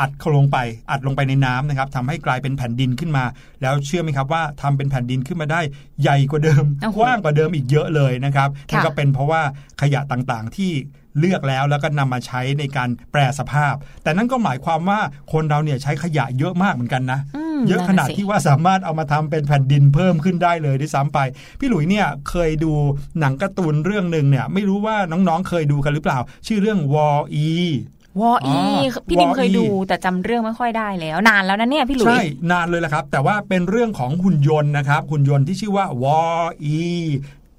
Speaker 2: อัดเข้าลงไป อัดลงไปในน้ำนะครับทำให้กลายเป็นแผ่นดินขึ้นมา แล้วเชื่อไหมครับว่าทำเป็นแผ่นดินขึ้นมาได้ใหญ่กว่าเดิม
Speaker 3: โอ้โห
Speaker 2: กว้างกว่าเดิมอีกเยอะเลยนะครับ
Speaker 3: ค่ะ
Speaker 2: นั่นก็เป็นเพราะว่าขยะต่างๆที่เลือกแล้วแล้วก็นำมาใช้ในการแปรสภาพ แต่นั่นก็หมายความว่าคนเราเนี่ยใช้ขยะเยอะมากเหมือนกันนะ
Speaker 3: ม
Speaker 2: เยอะขนาด
Speaker 3: สิ
Speaker 2: ที่ว่าสามารถเอามาทำเป็นแผ่นดินเพิ่มขึ้นได้เลยด้วยซ้ำไป พี่หลุยเนี่ยเคยดูหนังการ์ตูนเรื่องหนึ่งเนี่ยไม่รู้ว่าน้องๆเคยดูกันหรือเปล่า ชื่อเรื่องวออี
Speaker 3: วออี
Speaker 2: อ๋อ
Speaker 3: พี่ดิม
Speaker 2: Wall-E
Speaker 3: เคยดูแต่จำเรื่องไม่ค่อยได้แล้ว นานแล้วนะเนี่ยพี่หลุย
Speaker 2: ใช่นานเลยละครับ แต่ว่าเป็นเรื่องของหุ่นยนต์นะครับหุ่นยนต์ที่ชื่อว่าวออี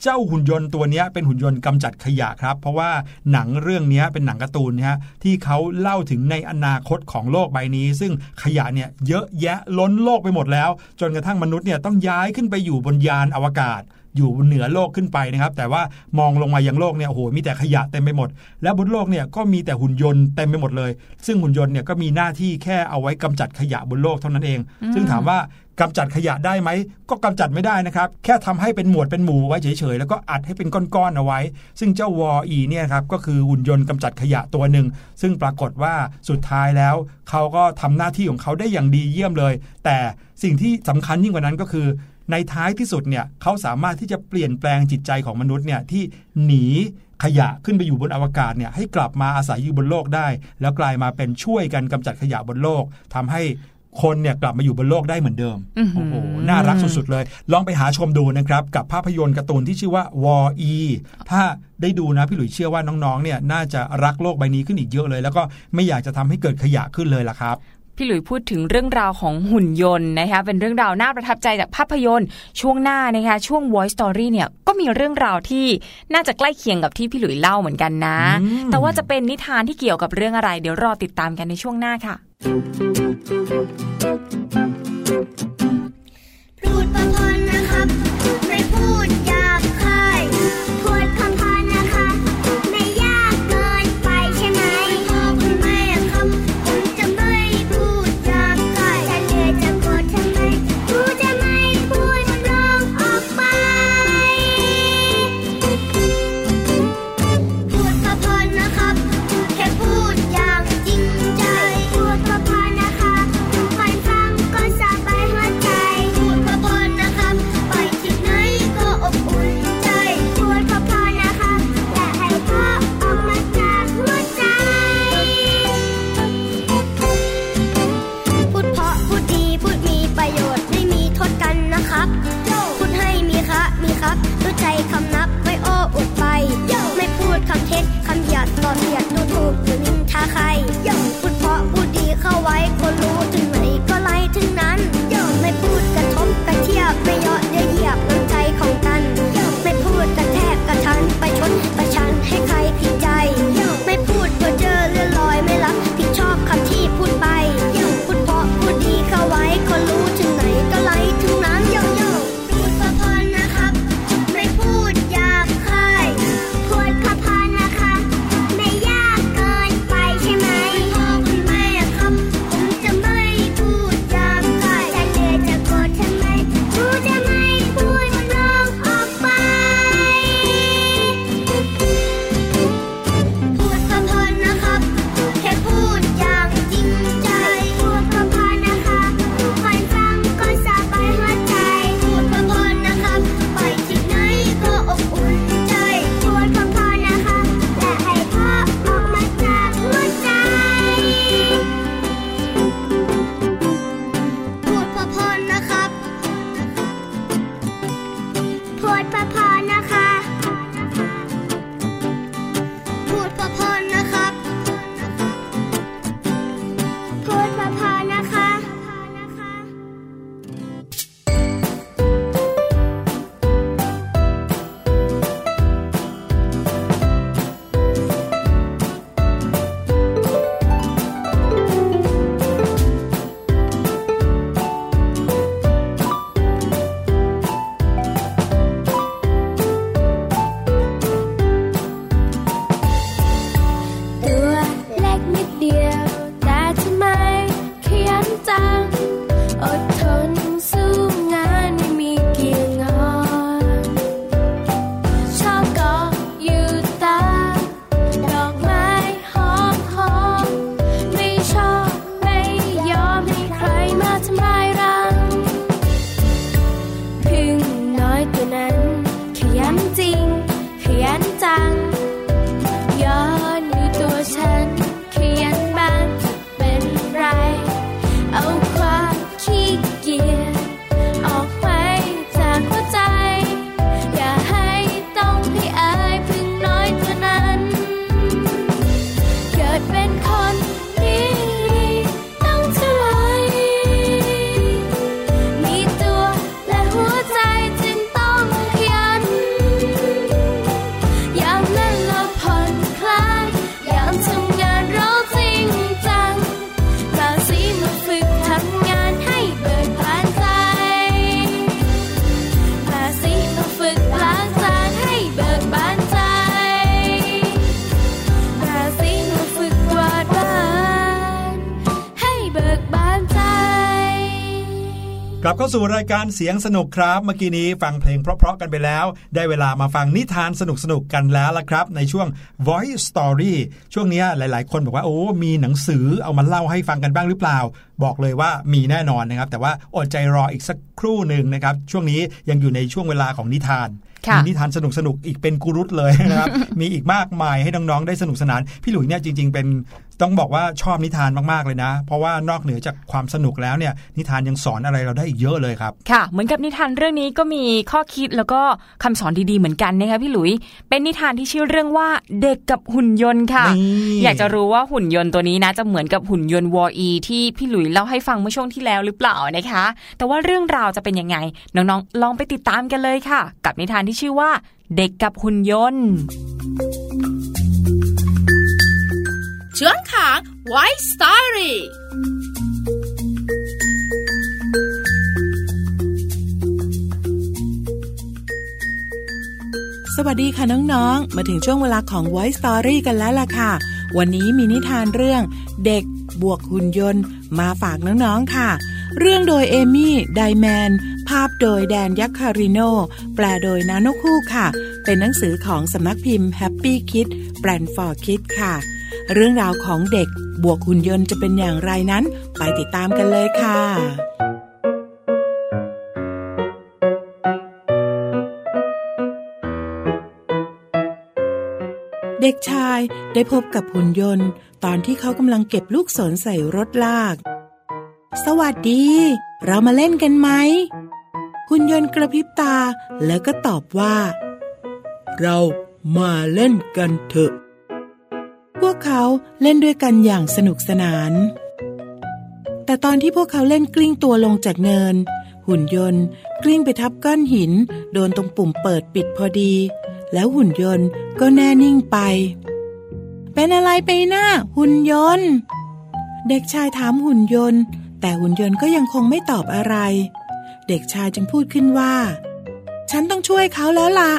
Speaker 2: เจ้าหุ่นยนต์ตัวเนี้ยเป็นหุ่นยนต์กำจัดขยะครับ เพราะว่าหนังเรื่องเนี้ยเป็นหนังการ์ตูนนะฮะที่เขาเล่าถึงในอนาคตของโลกใบนี้ ซึ่งขยะเนี่ยเยอะแยะล้นโลกไปหมดแล้ว จนกระทั่งมนุษย์เนี่ยต้องย้ายขึ้นไปอยู่บนยานอวกาศ อยู่เหนือโลกขึ้นไปนะครับ แต่ว่ามองลงมายังโลกเนี่ยโอ้โหมีแต่ขยะเต็มไปหมด และบนโลกเนี่ยก็มีแต่หุ่นยนต์เต็มไปหมดเลย ซึ่งหุ่นยนต์เนี่ยก็มีหน้าที่แค่เอาไว้กำจัดขยะบนโลกเท่านั้นเอง ซึ่งถามว่ากำจัดขยะได้ไหม ก็กำจัดไม่ได้นะครับ แค่ทำให้เป็นหมวดเป็นหมู่ไว้เฉยๆ แล้วก็อัดให้เป็นก้อนๆเอาไว้ ซึ่งเจ้าวออีเนี่ยครับก็คือหุ่นยนต์กำจัดขยะตัวหนึ่ง ซึ่งปรากฏว่าสุดท้ายแล้ว เขาก็ทำหน้าที่ของเขาได้อย่างดีเยี่ยมเลย แต่สิ่งที่สำคัญยิ่งกว่านั้นก็คือ ในท้ายที่สุดเนี่ยเขาสามารถที่จะเปลี่ยนแปลงจิตใจของมนุษย์เนี่ยที่หนีขยะขึ้นไปอยู่บนอวกาศเนี่ยให้กลับมาอาศัยอยู่บนโลกได้ แล้วกลายมาเป็นช่วยกันกำจัดขยะบนโลกทำให้คนเนี่ยกลับมาอยู่บนโลกได้เหมือนเดิม
Speaker 3: อื้อหือ
Speaker 2: โอ้โหน่ารักสุดๆเลย ลองไปหาชมดูนะครับ กับภาพยนตร์การ์ตูนที่ชื่อว่าวออีถ้าได้ดูนะพี่หลุยเชื่อว่าน้องๆเนี่ยน่าจะรักโลกใบนี้ขึ้นอีกเยอะเลย แล้วก็ไม่อยากจะทำให้เกิดขยะขึ้นเลยล่ะครับ
Speaker 3: พี่หลุยพูดถึงเรื่องราวของหุ่นยนต์นะคะเป็นเรื่องราวน่าประทับใจจากภาพยนตร์ ช่วงหน้านะคะช่วง Voice Story เนี่ยก็มีเรื่องราวที่น่าจะใกล้เคียงกับที่พี่หลุยเล่าเหมือนกันนะ
Speaker 2: อืม
Speaker 3: แต่ว่าจะเป็นนิทานที่เกี่ยวกับเรื่องอะไร เดี๋ยวรอติดตามกันในช่วงหน้าค่ะ
Speaker 2: สู่รายการเสียงสนุกครับ เมื่อกี้นี้ฟังเพลงเพราะๆกันไปแล้ว ได้เวลามาฟังนิทานสนุกๆกันแล้วละครับ ในช่วง Voice Story ช่วงนี้หลายๆ คนบอกว่าโอ้ มีหนังสือเอามาเล่าให้ฟังกันบ้างหรือเปล่า บอกเลยว่ามีแน่นอนนะครับ แต่ว่าอดใจรออีกสักครู่หนึ่งนะครับ ช่วงนี้ยังอยู่ในช่วงเวลาของนิทาน
Speaker 3: ค่ะ
Speaker 2: มีนิทานสนุกสนุกๆอีกเป็นกุรุตเลยนะครับ มีอีกมากมายให้น้องๆได้สนุกสนาน พี่หลุยเนี่ยจริง ๆ เป็นต้องบอกว่าชอบนิทานมากๆเลยนะ เพราะว่านอกเหนือจากความสนุกแล้วเนี่ยนิทานยังสอนอะไรเราได้อีกเยอะเลยครับ
Speaker 3: ค่ะ เหมือนกับนิทานเรื่องนี้ก็มีข้อคิดแล้วก็คำสอนดีๆเหมือนกันนะคะพี่หลุย เป็นนิทานที่ชื่อเรื่องว่าเด็กกับหุ่นยนต์ค่ะ
Speaker 2: นี่
Speaker 3: อยากจะรู้ว่าหุ่นยนต์ตัวนี้นะ จะเหมือนกับหุ่นยนต์วออีที่พี่หลุยเล่าให้ฟังเมื่อช่วงที่แล้วหรือเปล่านะคะ แต่ว่าเรื่องราวจะเป็นยังไงน้องๆ ลองไปติดตามกันเลยค่ะ กับนิทานที่ชื่อว่า เด็กกับหุ่นยนต์ เช่
Speaker 7: วงของ White Story
Speaker 8: สวัสดีค่ะน้องๆ มาถึงช่วงเวลาของ Voice Story กันแล้วล่ะค่ะ วันนี้มีนิทานเรื่องเด็กบวกหุ่นยนต์มาฝากน้องๆ ค่ะ เรื่องโดยเอมี่ไดแมน ภาพโดยแดนยักคาริโน แปลโดยนาโนคู่ค่ะ เป็นหนังสือของสำนักพิมพ์ Happy Kid แปลน for Kids ค่ะ เรื่องราวของเด็กบวกหุ่นยนต์จะเป็นอย่างไรนั้น ไปติดตามกันเลยค่ะเด็กชายได้พบกับหุ่นยนต์ ตอนที่เขากำลังเก็บลูกศรใส่รถลาก สวัสดี เรามาเล่นกันไหม หุ่นยนต์กระพริบตาแล้วก็ตอบว่า เรามาเล่นกันเถอะ วกเขาเล่นด้วยกันอย่างสนุกสนาน แต่ตอนที่พวกเขาเล่นกลิ้งตัวลงจากเนิน หุ่นยนต์กลิ้งไปทับก้อนหิน โดนตรงปุ่มเปิดปิดพอดี แล้วหุ่นยนต์ก็แน่นิ่งไป เป็นอะไรไปน่ะหุ่นยนต์ เด็กชายถามหุ่นยนต์ แต่หุ่นยนต์ก็ยังคงไม่ตอบอะไร เด็กชายจึงพูดขึ้นว่า ฉันต้องช่วยเขาแล้วล่ะ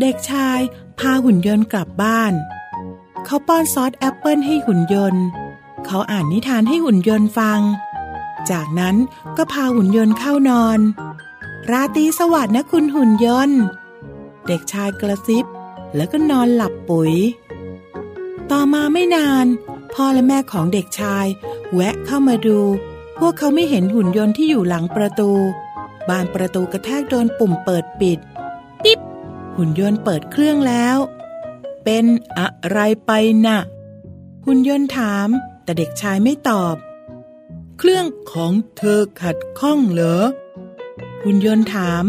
Speaker 8: เด็กชายพาหุ่นยนต์กลับบ้าน เขาป้อนซอสแอปเปิลให้หุ่นยนต์ เขาอ่านนิทานให้หุ่นยนต์ฟัง จากนั้นก็พาหุ่นยนต์เข้านอน ราตรีสวัสดิ์นะคุณหุ่นยนต์ เด็กชายกระซิบ แล้วก็นอนหลับปุ๋ย ต่อมาไม่นาน พ่อและแม่ของเด็กชาย แวะเข้ามาดู พวกเขาไม่เห็นหุ่นยนต์ที่อยู่หลังประตู บานประตูกระแทกโดนปุ่มเปิดปิดปิ๊บหุ่นยนต์เปิดเครื่องแล้ว เป็นอะไรไปน่ะหุ่นยนต์ถาม แต่เด็กชายไม่ตอบ เครื่องของเธอขัดข้องเหรอหุ่นยนต์ถาม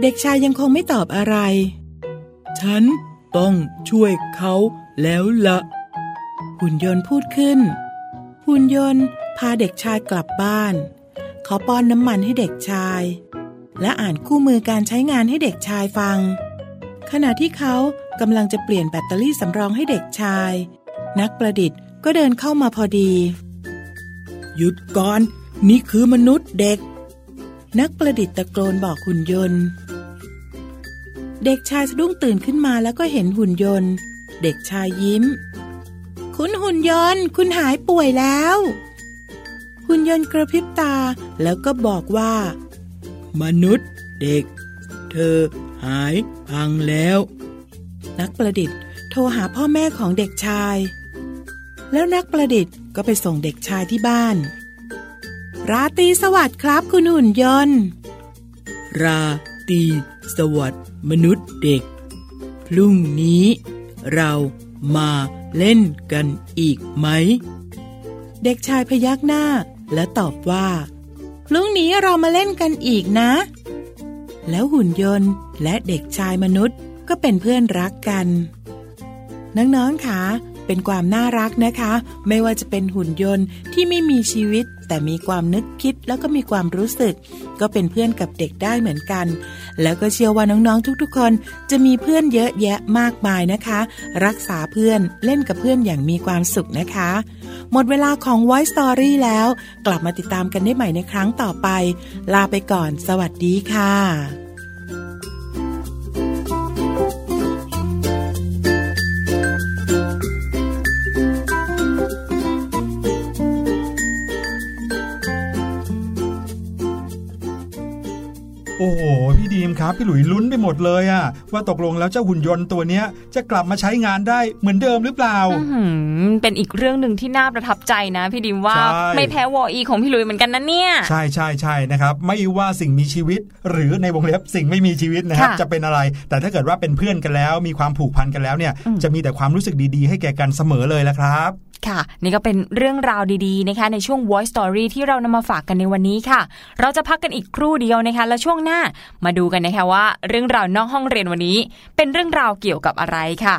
Speaker 8: เด็กชายยังคงไม่ตอบอะไร ฉันต้องช่วยเขาแล้วละหุ่นยนต์พูดขึ้น หุ่นยนต์พาเด็กชายกลับบ้าน เขาป้อนน้ำมันให้เด็กชาย และอ่านคู่มือการใช้งานให้เด็กชายฟัง ขณะที่เขา กำลังจะเปลี่ยนแบตเตอรี่สำรองให้เด็กชาย นักประดิษฐ์ก็เดินเข้ามาพอดี หยุดก่อน นี่คือมนุษย์เด็ก นักประดิษฐ์ตะโกนบอกหุ่นยนต์ เด็กชายสะดุ้งตื่นขึ้นมาแล้วก็เห็นหุ่นยนต์ เด็กชายยิ้ม คุณหุ่นยนต์ คุณหายป่วยแล้ว หุ่นยนต์กระพริบตาแล้วก็บอกว่า มนุษย์เด็ก เธอหายพังแล้ว นักประดิษฐ์ โทรหาพ่อแม่ของเด็กชาย แล้วนักประดิษฐ์ก็ไปส่งเด็กชายที่บ้าน ราตรีสวัสดิ์ครับคุณหุ่นยนต์ ราตรีสวัสดิ์มนุษย์เด็ก พรุ่งนี้เรามาเล่นกันอีกไหม เด็กชายพยักหน้าและตอบว่า พรุ่งนี้เรามาเล่นกันอีกนะ แล้วหุ่นยนต์และเด็กชายมนุษย์ ก็เป็นเพื่อนรักกัน น้องๆค่ะเป็นความน่ารักนะคะ ไม่ว่าจะเป็นหุ่นยนต์ที่ไม่มีชีวิต แต่มีความนึกคิดแล้วก็มีความรู้สึก ก็เป็นเพื่อนกับเด็กได้เหมือนกัน แล้วก็เชื่อว่าน้องๆทุกๆ คน จะมีเพื่อนเยอะแยะมากมายนะคะ รักษาเพื่อนเล่นกับเพื่อนอย่างมีความสุขนะคะ หมดเวลาของ Voice Story แล้ว กลับมาติดตามกันได้ใหม่ในครั้งต่อไป ลาไปก่อน สวัสดีค่ะ
Speaker 2: โอ้โหพี่ดีมครับพี่หลุยลุ้นไปหมดเลยอะว่าตกลงแล้วเจ้าหุ่นยนต์ตัวเนี้ยจะกลับมาใช้งานได้เหมือนเดิมหรือเปล่า
Speaker 9: อื้อหือเป็นอีกเรื่องหนึ่งที่น่าประทับใจนะ พี่ดิมว่า
Speaker 2: ใช่
Speaker 9: ไม่แพ้วออีของพี่หลุยเหมือนกันนะเนี่ย
Speaker 2: ใช่ใช่ใช่นะครับไม่ว่าสิ่งมีชีวิต หรือในวงเล็บสิ่งไม่มีชีวิตนะครับ
Speaker 9: ค่ะ
Speaker 2: จะเป็นอะไร แต่ถ้าเกิดว่าเป็นเพื่อนกันแล้ว มีความผูกพันกันแล้วเนี่ย
Speaker 9: อืม
Speaker 2: จะมีแต่ความรู้สึกดีๆ ให้แก่กันเสมอเลยละครับ
Speaker 9: ค่ะ นี่ก็เป็นเรื่องราวดีๆนะคะในช่วง Voice Story ที่เรานำมาฝากกันในวันนี้ค่ะ เราจะพักกันอีกครู่เดียวนะคะ แล้วช่วงหน้ามาดูกันนะคะว่า เรื่องราวนอกห้องเรียนวันนี้ เป็นเรื่องราวเกี่ยวกับอะไรค่ะ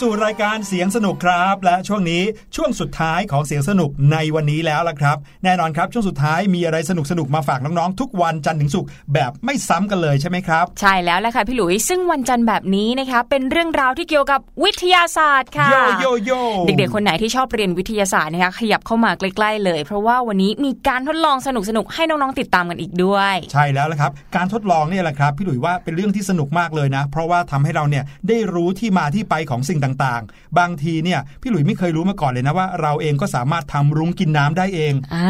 Speaker 2: สู่รายการเสียงสนุกครับ และช่วงนี้ช่วงสุดท้ายของเสียงสนุกในวันนี้แล้วล่ะครับ แน่นอนครับ ช่วงสุดท้ายมีอะไรสนุกสนุกๆมาฝากน้องๆ ทุกวันจันทร์ถึงศุกร์แบบไม่ซ้ำกันเลยใช่ไหมครับ
Speaker 3: ใช่แล้วแหละค่ะพี่หลุยซึ่งวันจันทร์แบบนี้นะคะเป็นเรื่องราวที่เกี่ยวกับวิทยาศาสตร์ค่ะ
Speaker 2: โยโยโย
Speaker 3: เด็กๆคนไหนที่ชอบเรียนวิทยาศาสตร์นะคะขยับเข้ามาใกล้ๆเลย เพราะว่าวันนี้มีการทดลองสนุกๆให้น้องๆติดตามกันอีกด้วย
Speaker 2: ใช่แล้วละครับการทดลองเนี่ยแหละครับพี่หลุยว่าเป็นเรื่องที่สนุกมากเลยนะ เพราะว่าทำให้เราเนี่ยได้รู้ที่มาที่ไปของสิ่งต่างๆ บางทีเนี่ยพี่หลุยไม่เคยรู้มาก่อนเลยนะว่า เราเองก็สามารถทำรุ้งกินน้ำได้เอง
Speaker 3: อ่า
Speaker 2: อ่า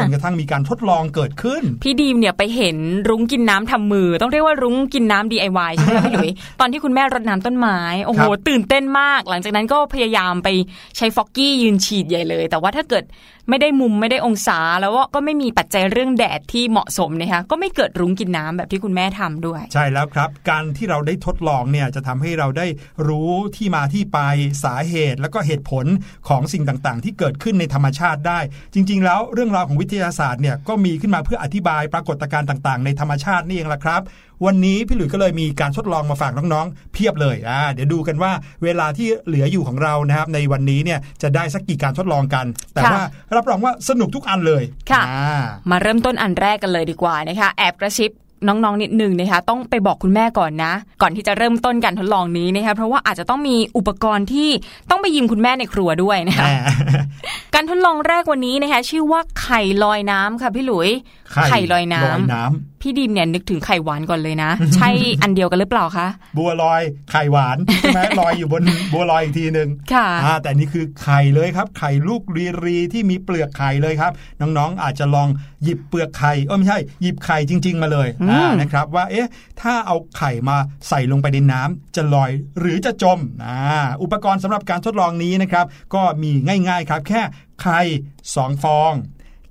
Speaker 2: จนกระทั่งมีการทดลองเกิดขึ้น
Speaker 3: พี่ดีมเนี่ยไปเห็นรุ้งกินน้ำทำมือ ต้องเรียกว่ารุ้งกินน้ำ DIY ใช่ไหมพี่หลุยตอนที่คุณแม่รดน้ำต้นไม้ โอ้โห
Speaker 2: ครับ
Speaker 3: ตื่นเต้นมาก หลังจากนั้นก็พยายามไปใช้ฟอกกี้ยืนฉีดใหญ่เลย แต่ว่าถ้าเกิดไม่ได้มุมไม่ได้องศาแล้วก็ไม่มีปัจจัยเรื่องแดดที่เหมาะสมนะคะก็ไม่เกิดรุ้งกินน้ำแบบที่คุณแม่ทำด้วย
Speaker 2: ใช่แล้วครับ การที่เราได้ทดลองเนี่ยจะทำให้เราได้รู้ที่มาที่ไปสาเหตุ แล้วก็เหตุผลของสิ่งต่างๆ ที่เกิดขึ้นในธรรมชาติได้ จริง ๆ แล้วเรื่องราวของวิทยาศาสตร์เนี่ยก็มีขึ้นมาเพื่ออธิบายปรากฏการณ์ต่างๆ ในธรรมชาตินี่เองละครับ วันนี้พี่หลุยส์ก็เลยมีการทดลองมาฝากน้องๆ เพียบเลยอ่าเดี๋ยวดูกันว่าเวลาที่เหลืออยู่ของเรานะครับในวันนี้เนี่ยจะได้สักกี่การทดลองกัน แต่
Speaker 3: ค่ะ
Speaker 2: ว่ารับรองว่าสนุกทุกอันเลย
Speaker 3: ค่ะ
Speaker 2: อ่า
Speaker 3: มาเริ่มต้นอันแรกกันเลยดีกว่านะคะแอบกระชิบน้องๆ นิดนึงนะคะต้องไปบอกคุณแม่ก่อนนะ ก่อนที่จะเริ่มต้นการทดลองนี้นะคะเพราะว่าอาจจะต้องมีอุปกรณ์ที่ต้องไปยืมคุณแม่ในครัวด้วยนะคะ
Speaker 2: แหม
Speaker 3: การทดลองแรกวันนี้นะคะชื่อว่าไข่ลอยน้ำค่ะพี่หลุย
Speaker 2: ไข่
Speaker 3: ลอยน้ำ
Speaker 2: ลอยน้ำ
Speaker 3: พี่ดิมเนี่ยนึกถึงไข่หวานก่อนเลยนะ ใช่อันเดียวกันหรือเปล่าคะ
Speaker 2: บัวลอยไข่หวานใช่ไหมลอยอยู่บนบัวลอยอีกทีหนึ่ง
Speaker 3: ค่ะ
Speaker 2: อ่าแต่นี่คือไข่เลยครับ ไข่ลูกรีรีที่มีเปลือกไข่เลยครับ น้องๆอาจจะลองหยิบเปลือกไข่เออไม่ใช่หยิบไข่จริง ๆ มาเลย
Speaker 3: อืม
Speaker 2: อ่านะครับว่าเอ๊ะถ้าเอาไข่มาใส่ลงไปในน้ำจะลอยหรือจะจมอ่าอุปกรณ์สำหรับการทดลองนี้นะครับ ก็มีง่ายๆครับ แค่ไข่สองฟอง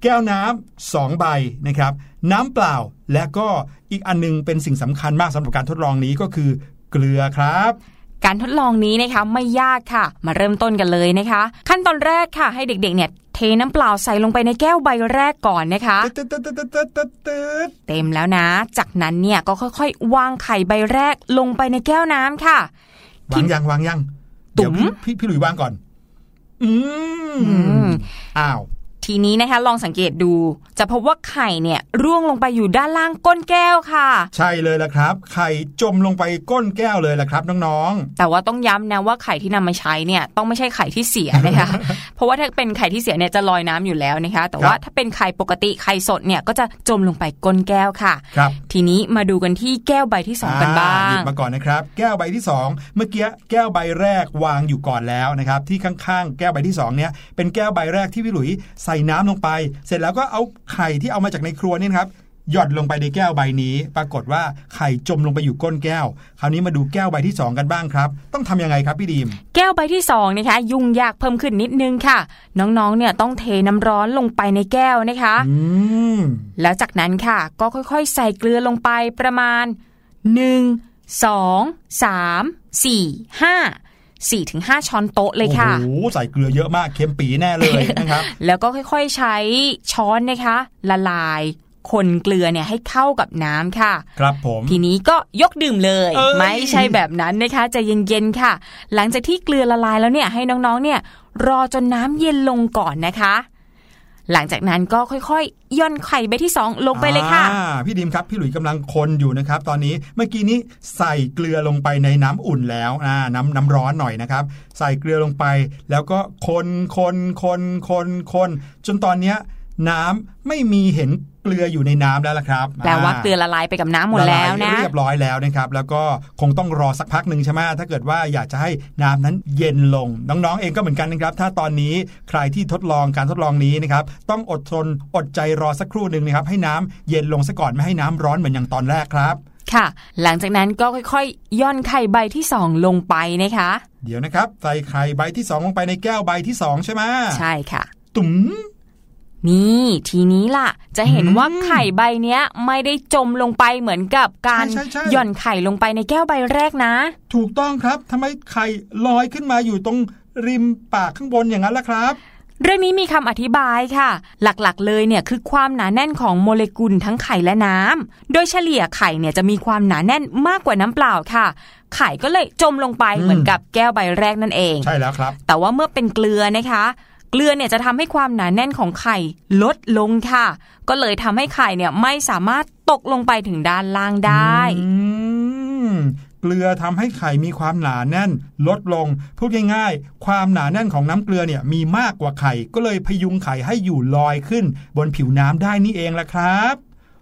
Speaker 2: แก้วน้ำสองใบนะครับ น้ำเปล่าและก็อีกอันนึงเป็นสิ่งสำคัญมากสำหรับการทดลองนี้ก็คือเกลือครับ
Speaker 3: การทดลองนี้นะคะไม่ยากค่ะ มาเริ่มต้นกันเลยนะคะ ขั้นตอนแรกค่ะให้เด็กๆเนี่ยเทน้ำเปล่าใส่ลงไปในแก้วใบแรกก่อนนะคะ
Speaker 2: ตึ๊ดตึ๊ดตึ๊ดตึ๊ดตึ๊ดตึ๊ด
Speaker 3: เต็มแล้วนะ จากนั้นเนี่ยก็ค่อยๆ วางไข่ใบแรกลงไปในแก้วน้ำค่ะ
Speaker 2: วางยังวางยัง
Speaker 3: ตุ๋
Speaker 2: เดี๋ยว
Speaker 3: ม
Speaker 2: พี่พี่พี่หลุยวางก่อน อืม
Speaker 3: ม
Speaker 2: อ้าว
Speaker 3: ทีนี้นะคะลองสังเกตดู จะพบว่าไข่เนี่ยร่วงลงไปอยู่ด้านล่างก้นแก้วค่ะ
Speaker 2: ใช่เลยละครับ ไข่จมลงไปก้นแก้วเลยละครับน้อง
Speaker 3: แต่ว่าต้องย้ำนะว่าไข่ที่นำมาใช้เนี่ยต้องไม่ใช่ไข่ที่เสียนะคะ เพราะว่าถ้าเป็นไข่ที่เสียเนี่ยจะลอยน้ำอยู่แล้วนะคะ แต่ว่าถ้าเป็นไข่ปกติไข่สดเนี่ยก็จะจมลงไปก้นแก้วค่ะ
Speaker 2: ๆครับ
Speaker 3: ทีนี้มาดูกันที่แก้วใบที่สองกันบ้า
Speaker 2: หยิ
Speaker 3: ง
Speaker 2: บมาก่อนนะครับ แก้วใบที่สองเมื่อกี้แก้วใบแรกวางอยู่ก่อนแล้วนะครับที่ข้างๆ แก้วใบที่สองเนี่ยเป็นแก้วใบแรกที่พี่หลุยใส่น้ำลงไป เสร็จแล้วก็เอาไข่ที่เอามาจากในครัวนี่นะครับหย่อนลงไปในแก้วใบนี้ ปรากฏว่าไข่จมลงไปอยู่ก้นแก้ว คราวนี้มาดูแก้วใบที่สองกันบ้างครับ ต้องทำยังไงครับพี่ดีม
Speaker 3: แก้วใบที่สองนะคะยุ่งยากเพิ่มขึ้นนิดนึงค่ะ น้องๆเนี่ยต้องเทน้ำร้อนลงไปในแก้วนะคะ
Speaker 2: อืม
Speaker 3: แล้วจากนั้นค่ะ ก็ค่อยๆ ใส่เกลือลงไปประมาณ 1 2 3 4 5 4ถึง5ช้อนโต๊ะเลยค่ะ
Speaker 2: โอ้โหใส่เกลือเยอะมากเค็มปีแน่เลยนะครับ
Speaker 3: แล้วก็ค่อยๆใช้ช้อนนะคะ ละลายคนเกลือเนี่ยให้เข้ากับน้ำค่ะ
Speaker 2: ครับผม
Speaker 3: ทีนี้ก็ยกดื่มเลย
Speaker 2: เอ้ย
Speaker 3: ไม่ใช่แบบนั้นนะคะใจะเย็นๆค่ะ หลังจากที่เกลือละลายแล้วเนี่ยให้น้องๆเนี่ยรอจนน้ำเย็นลงก่อนนะคะ หลังจากนั้นก็ค่อยๆ ย่อนไข่ใบที่สองลงไปเลยค่ะ
Speaker 2: พี่ดิมครับพี่หลุยส์กำลังคนอยู่นะครับ ตอนนี้เมื่อกี้นี้ใส่เกลือลงไปในน้ำอุ่นแล้วน้ำน้ำร้อนหน่อยนะครับ ใส่เกลือลงไป แล้วก็คนคนคนคนคนจนตอนเนี้ย น้ำไม่มีเห็นเกลืออยู่ในน้ำแล้วละครับ
Speaker 3: แปลว่าเกลือละลายไปกับน้ำหมดแล้ว
Speaker 2: ลาย
Speaker 3: นะ
Speaker 2: เรียบร้อยแล้วนะครับ แล้วก็คงต้องรอสักพักหนึ่งใช่ไหมถ้าเกิดว่าอยากจะให้น้ำนั้นเย็นลง น้องๆ เองก็เหมือนกันนะครับ ถ้าตอนนี้ใครที่ทดลองการทดลองนี้นะครับ ต้องอดทนอดใจรอสักครู่หนึ่งนะครับ ให้น้ำเย็นลงซะก่อนไม่ให้น้ำร้อนเหมือนอย่างตอนแรกครับ
Speaker 3: ค่ะ หลังจากนั้นก็ค่อยๆ ย่อนไข่ใบที่สองลงไปนะคะ
Speaker 2: เดี๋ยวนะครับใส่ไข่ใบที่สองลงไปในแก้วใบที่สองใช่ไหม
Speaker 3: ใช่ค่ะ
Speaker 2: ตุ๋ม
Speaker 3: นี่ทีนี้ล่ะ จะเห็น
Speaker 2: อืม
Speaker 3: ว่าไข่ใบเนี้ย ไม่ได้จมลงไปเหมือนกับการ
Speaker 2: ใช่ใช่ใช่
Speaker 3: หย่อนไข่ลงไปในแก้วใบแรกนะ
Speaker 2: ถูกต้องครับทำไมไข่ลอยขึ้นมาอยู่ตรงริมปากข้างบนอย่างนั้นล่ะครับ
Speaker 3: เรื่องนี้มีคำอธิบายค่ะ หลักๆ เลยเนี่ยคือความหนาแน่นของโมเลกุลทั้งไข่และน้ำโดยเฉลี่ยไข่เนี่ยจะมีความหนาแน่นมากกว่าน้ำเปล่าค่ะ ไข่ก็เลยจมลงไป
Speaker 2: อืม
Speaker 3: เหมือนกับแก้วใบแรกนั่นเอง
Speaker 2: ใช่แล้วครับ
Speaker 3: แต่ว่าเมื่อเป็นเกลือนะคะ เกลือเนี่ยจะทำให้ความหนาแน่นของไข่ลดลงค่ะ ก็เลยทำให้ไข่เนี่ยไม่สามารถตกลงไปถึงด้านล่างได้
Speaker 2: เกลือทำให้ไข่มีความหนาแน่น ลดลงพูดง่ายๆ ความหนาแน่นของน้ำเกลือเนี่ยมีมากกว่าไข่ ก็เลยพยุงไข่ให้อยู่ลอยขึ้น บนผิวน้ำได้นี่เองละครับ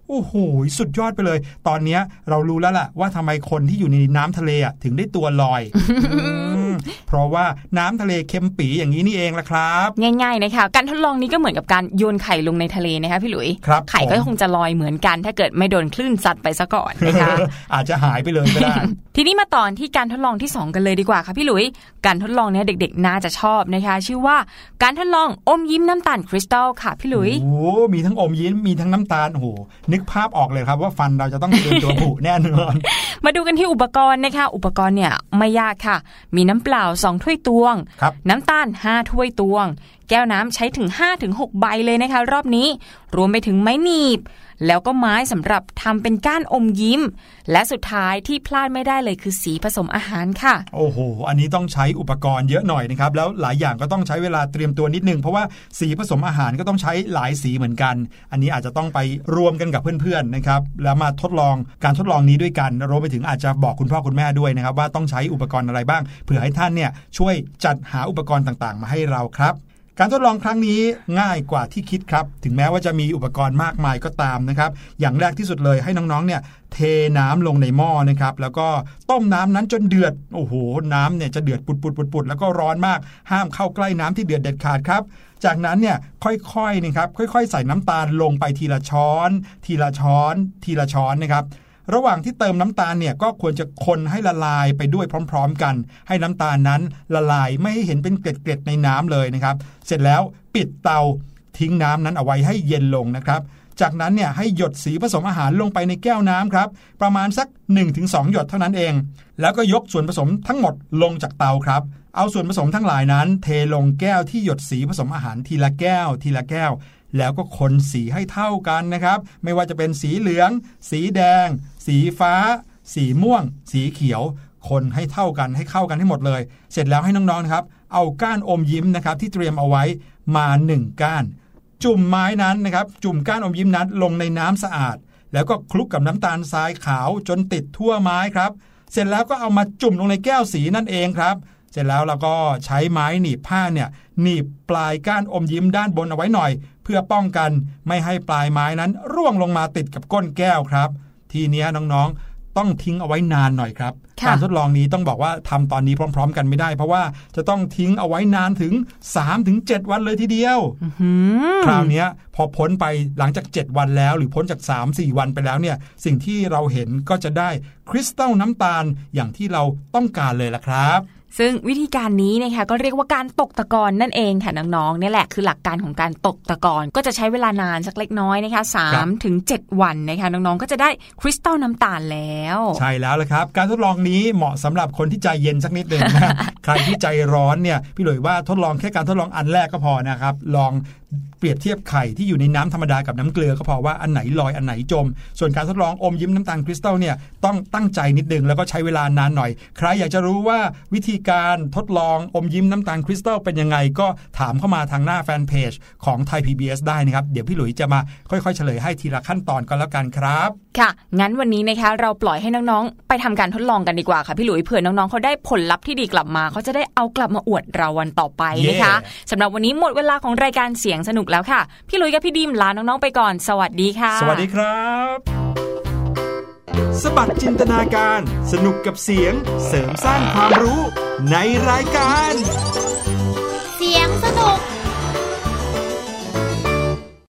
Speaker 2: โอ้โห สุดยอดไปเลย ตอนนี้เรารู้แล้วล่ะ ว่าทำไมคนที่อยู่ในน้ำทะเลอะถึงได้ตัวลอย เพราะว่าน้ำทะเลเค็มปีอย่างนี้นี่เองละครับ
Speaker 3: ง่ายๆนะคะการทดลองนี้ก็เหมือนกับการโยนไข่ลงในทะเลนะคะพี่หลุย
Speaker 2: ครับ
Speaker 3: ไข่ก็
Speaker 2: ผม
Speaker 3: คงจะลอยเหมือนกัน ถ้าเกิดไม่โดนคลื่นซัดไปซะก่อนนะคะ
Speaker 2: อาจจะหายไปเลยก็ได้
Speaker 3: ทีนี้มาตอนที่การทดลองที่ 2 กันเลยดีกว่าค่ะพี่หลุย การทดลองเนี้ยเด็กๆ น่าจะชอบนะคะ ชื่อว่าการทดลองอมยิ้มน้ำตาลคริสตัลค่ะพี่หลุย
Speaker 2: โอ้โหมีทั้งอมยิ้มมีทั้งน้ำตาลโอ้โหนึกภาพออกเลยครับว่าฟันเราจะต้องเตรียมตัวผุแน่นอน
Speaker 3: มาดูกันที่อุปกรณ์นะคะ อุปกรณ์เนี่ยไม่ยากค่ะ มีน้ำเปล่า 2 ถ้วยตวง
Speaker 2: ครับ
Speaker 3: น้ำตาล 5 ถ้วยตวง แก้วน้ำใช้ถึง 5-6 ใบเลยนะคะ รอบนี้ รวมไปถึงไม้หนีบ แล้วก็ไม้สำหรับทำเป็นก้านอมยิ้ม และสุดท้ายที่พลาดไม่ได้เลยคือสีผสมอาหารค่ะ
Speaker 2: โอ้โห อันนี้ต้องใช้อุปกรณ์เยอะหน่อยนะครับ แล้วหลายอย่างก็ต้องใช้เวลาเตรียมตัวนิดนึง เพราะว่าสีผสมอาหารก็ต้องใช้หลายสีเหมือนกัน อันนี้อาจจะต้องไปรวมกันกับเพื่อนๆนะครับแล้วมาทดลองการทดลองนี้ด้วยกันรวมไปถึงอาจจะบอกคุณพ่อคุณแม่ด้วยนะครับ ว่าต้องใช้อุปกรณ์อะไรบ้างเผื่อให้ท่านเนี่ยช่วยจัดหาอุปกรณ์ต่างๆ มาให้เราครับ การทดลองครั้งนี้ง่ายกว่าที่คิดครับ ถึงแม้ว่าจะมีอุปกรณ์มากมายก็ตามนะครับ อย่างแรกที่สุดเลยให้น้องๆ เนี่ยเทน้ำลงในหม้อนะครับ แล้วก็ต้มน้ำนั้นจนเดือด โอ้โห น้ำเนี่ยจะเดือดปุดๆปุดๆแล้วก็ร้อนมาก ห้ามเข้าใกล้น้ำที่เดือดเด็ดขาดครับ จากนั้นเนี่ยค่อยๆนะครับค่อยๆ ใส่น้ำตาลลงไปทีละช้อน ทีละช้อน ทีละช้อนนะครับ ระหว่างที่เติมน้ำตาลเนี่ยก็ควรจะคนให้ละลายไปด้วยพร้อม ๆ กัน ให้น้ำตาลนั้นละลายไม่ให้เห็นเป็นเกล็ดๆในน้ำเลยนะครับ เสร็จแล้วปิดเตาทิ้งน้ำนั้นเอาไว้ให้เย็นลงนะครับจากนั้นเนี่ยให้หยดสีผสมอาหารลงไปในแก้วน้ำครับ ประมาณสัก 1-2 หยดเท่านั้นเอง แล้วก็ยกส่วนผสมทั้งหมดลงจากเตาครับ เอาส่วนผสมทั้งหลายนั้น เทลงแก้วที่หยดสีผสมอาหารทีละแก้ว ทีละแก้ว แล้วก็คนสีให้เท่ากันนะครับ ไม่ว่าจะเป็นสีเหลือง สีแดง สีฟ้า สีม่วง สีเขียว คนให้เท่ากันให้เข้ากันให้หมดเลย เสร็จแล้วให้น้องๆนะครับ เอาก้านอมยิ้มนะครับที่เตรียมเอาไว้มาหนึ่งก้าน จุ่มไม้นั้นนะครับ จุ่มก้านอมยิ้มนั้นลงในน้ำสะอาด แล้วก็คลุกกับน้ำตาลทรายขาวจนติดทั่วไม้ครับ เสร็จแล้วก็เอามาจุ่มลงในแก้วสีนั่นเองครับเสร็จแล้วเราก็ใช้ไม้หนีบผ้าเนี่ยหนีบปลายก้านอมยิ้มด้านบนเอาไว้หน่อย เพื่อป้องกันไม่ให้ปลายไม้นั้นร่วงลงมาติดกับก้นแก้วครับ ทีเนี้ยน้องๆต้องทิ้งเอาไว้นานหน่อยครับ
Speaker 3: ค่ะ
Speaker 2: การทดลองนี้ต้องบอกว่าทำตอนนี้พร้อม ๆ กันไม่ได้ เพราะว่าจะต้องทิ้งเอาไว้นานถึง 3-7 วันเลยทีเดียว
Speaker 3: หืม
Speaker 2: คราวเนี้ยพอพ้นไปหลังจาก 7 วันแล้ว หรือพ้นจาก 3-4 วันไปแล้วเนี่ย สิ่งที่เราเห็นก็จะได้คริสตัลน้ำตาลอย่างที่เราต้องการเลยล่ะครับ
Speaker 3: ซึ่งวิธีการนี้นะคะก็เรียกว่าการตกตะกอนนั่นเองค่ะน้องๆนี่แหละคือหลักการของการตกตะกอนก็จะใช้เวลานานสักเล็กน้อยนะคะสามถึงเจ็ดวันนะคะน้องๆก็จะได้คริสตัลน้ำตาลแล้ว
Speaker 2: ใช่แล้วละครับ การทดลองนี้เหมาะสำหรับคนที่ใจเย็นสักนิดหนึ่งนะใครที่ใจร้อนเนี่ยพี่หลุยว่าทดลองแค่การทดลองอันแรกก็พอนะครับลอง เปรียบเทียบไข่ที่อยู่ในน้ำธรรมดากับน้ำเกลือก็พอว่าอันไหนลอยอันไหนจม ส่วนการทดลองอมยิ้มน้ำตาลคริสตัลเนี่ยต้องตั้งใจนิดนึงแล้วก็ใช้เวลานานหน่อย ใครอยากจะรู้ว่าวิธีการทดลองอมยิ้มน้ำตาลคริสตัลเป็นยังไงก็ถามเข้ามาทางหน้าแฟนเพจของไทย PBS ได้นะครับ เดี๋ยวพี่หลุยจะมาค่อยๆ เฉลยให้ทีละขั้นตอนก็แล้วกันครับ
Speaker 3: ค่ะ งั้นวันนี้นะคะเราปล่อยให้น้องๆ ไปทำการทดลองกันดีกว่าค่ะพี่หลุยเผื่อน้องๆเขาได้ผลลัพธ์ที่ดีกลับมาเขาจะได้เอากลับมาอวดเราวันต่อไปนะคะ
Speaker 2: เย้
Speaker 3: สำหรับวันนี้หมดเวลาของรายการเสียงสนุกแล้วค่ะ พี่ลุยกับพี่ดิมลาน้องๆไปก่อน สวัสดีค่ะ
Speaker 2: สวัสดีครับ สบัดจินตนาการ สนุกกับเสียง เสริมสร้างความรู้ในรายการ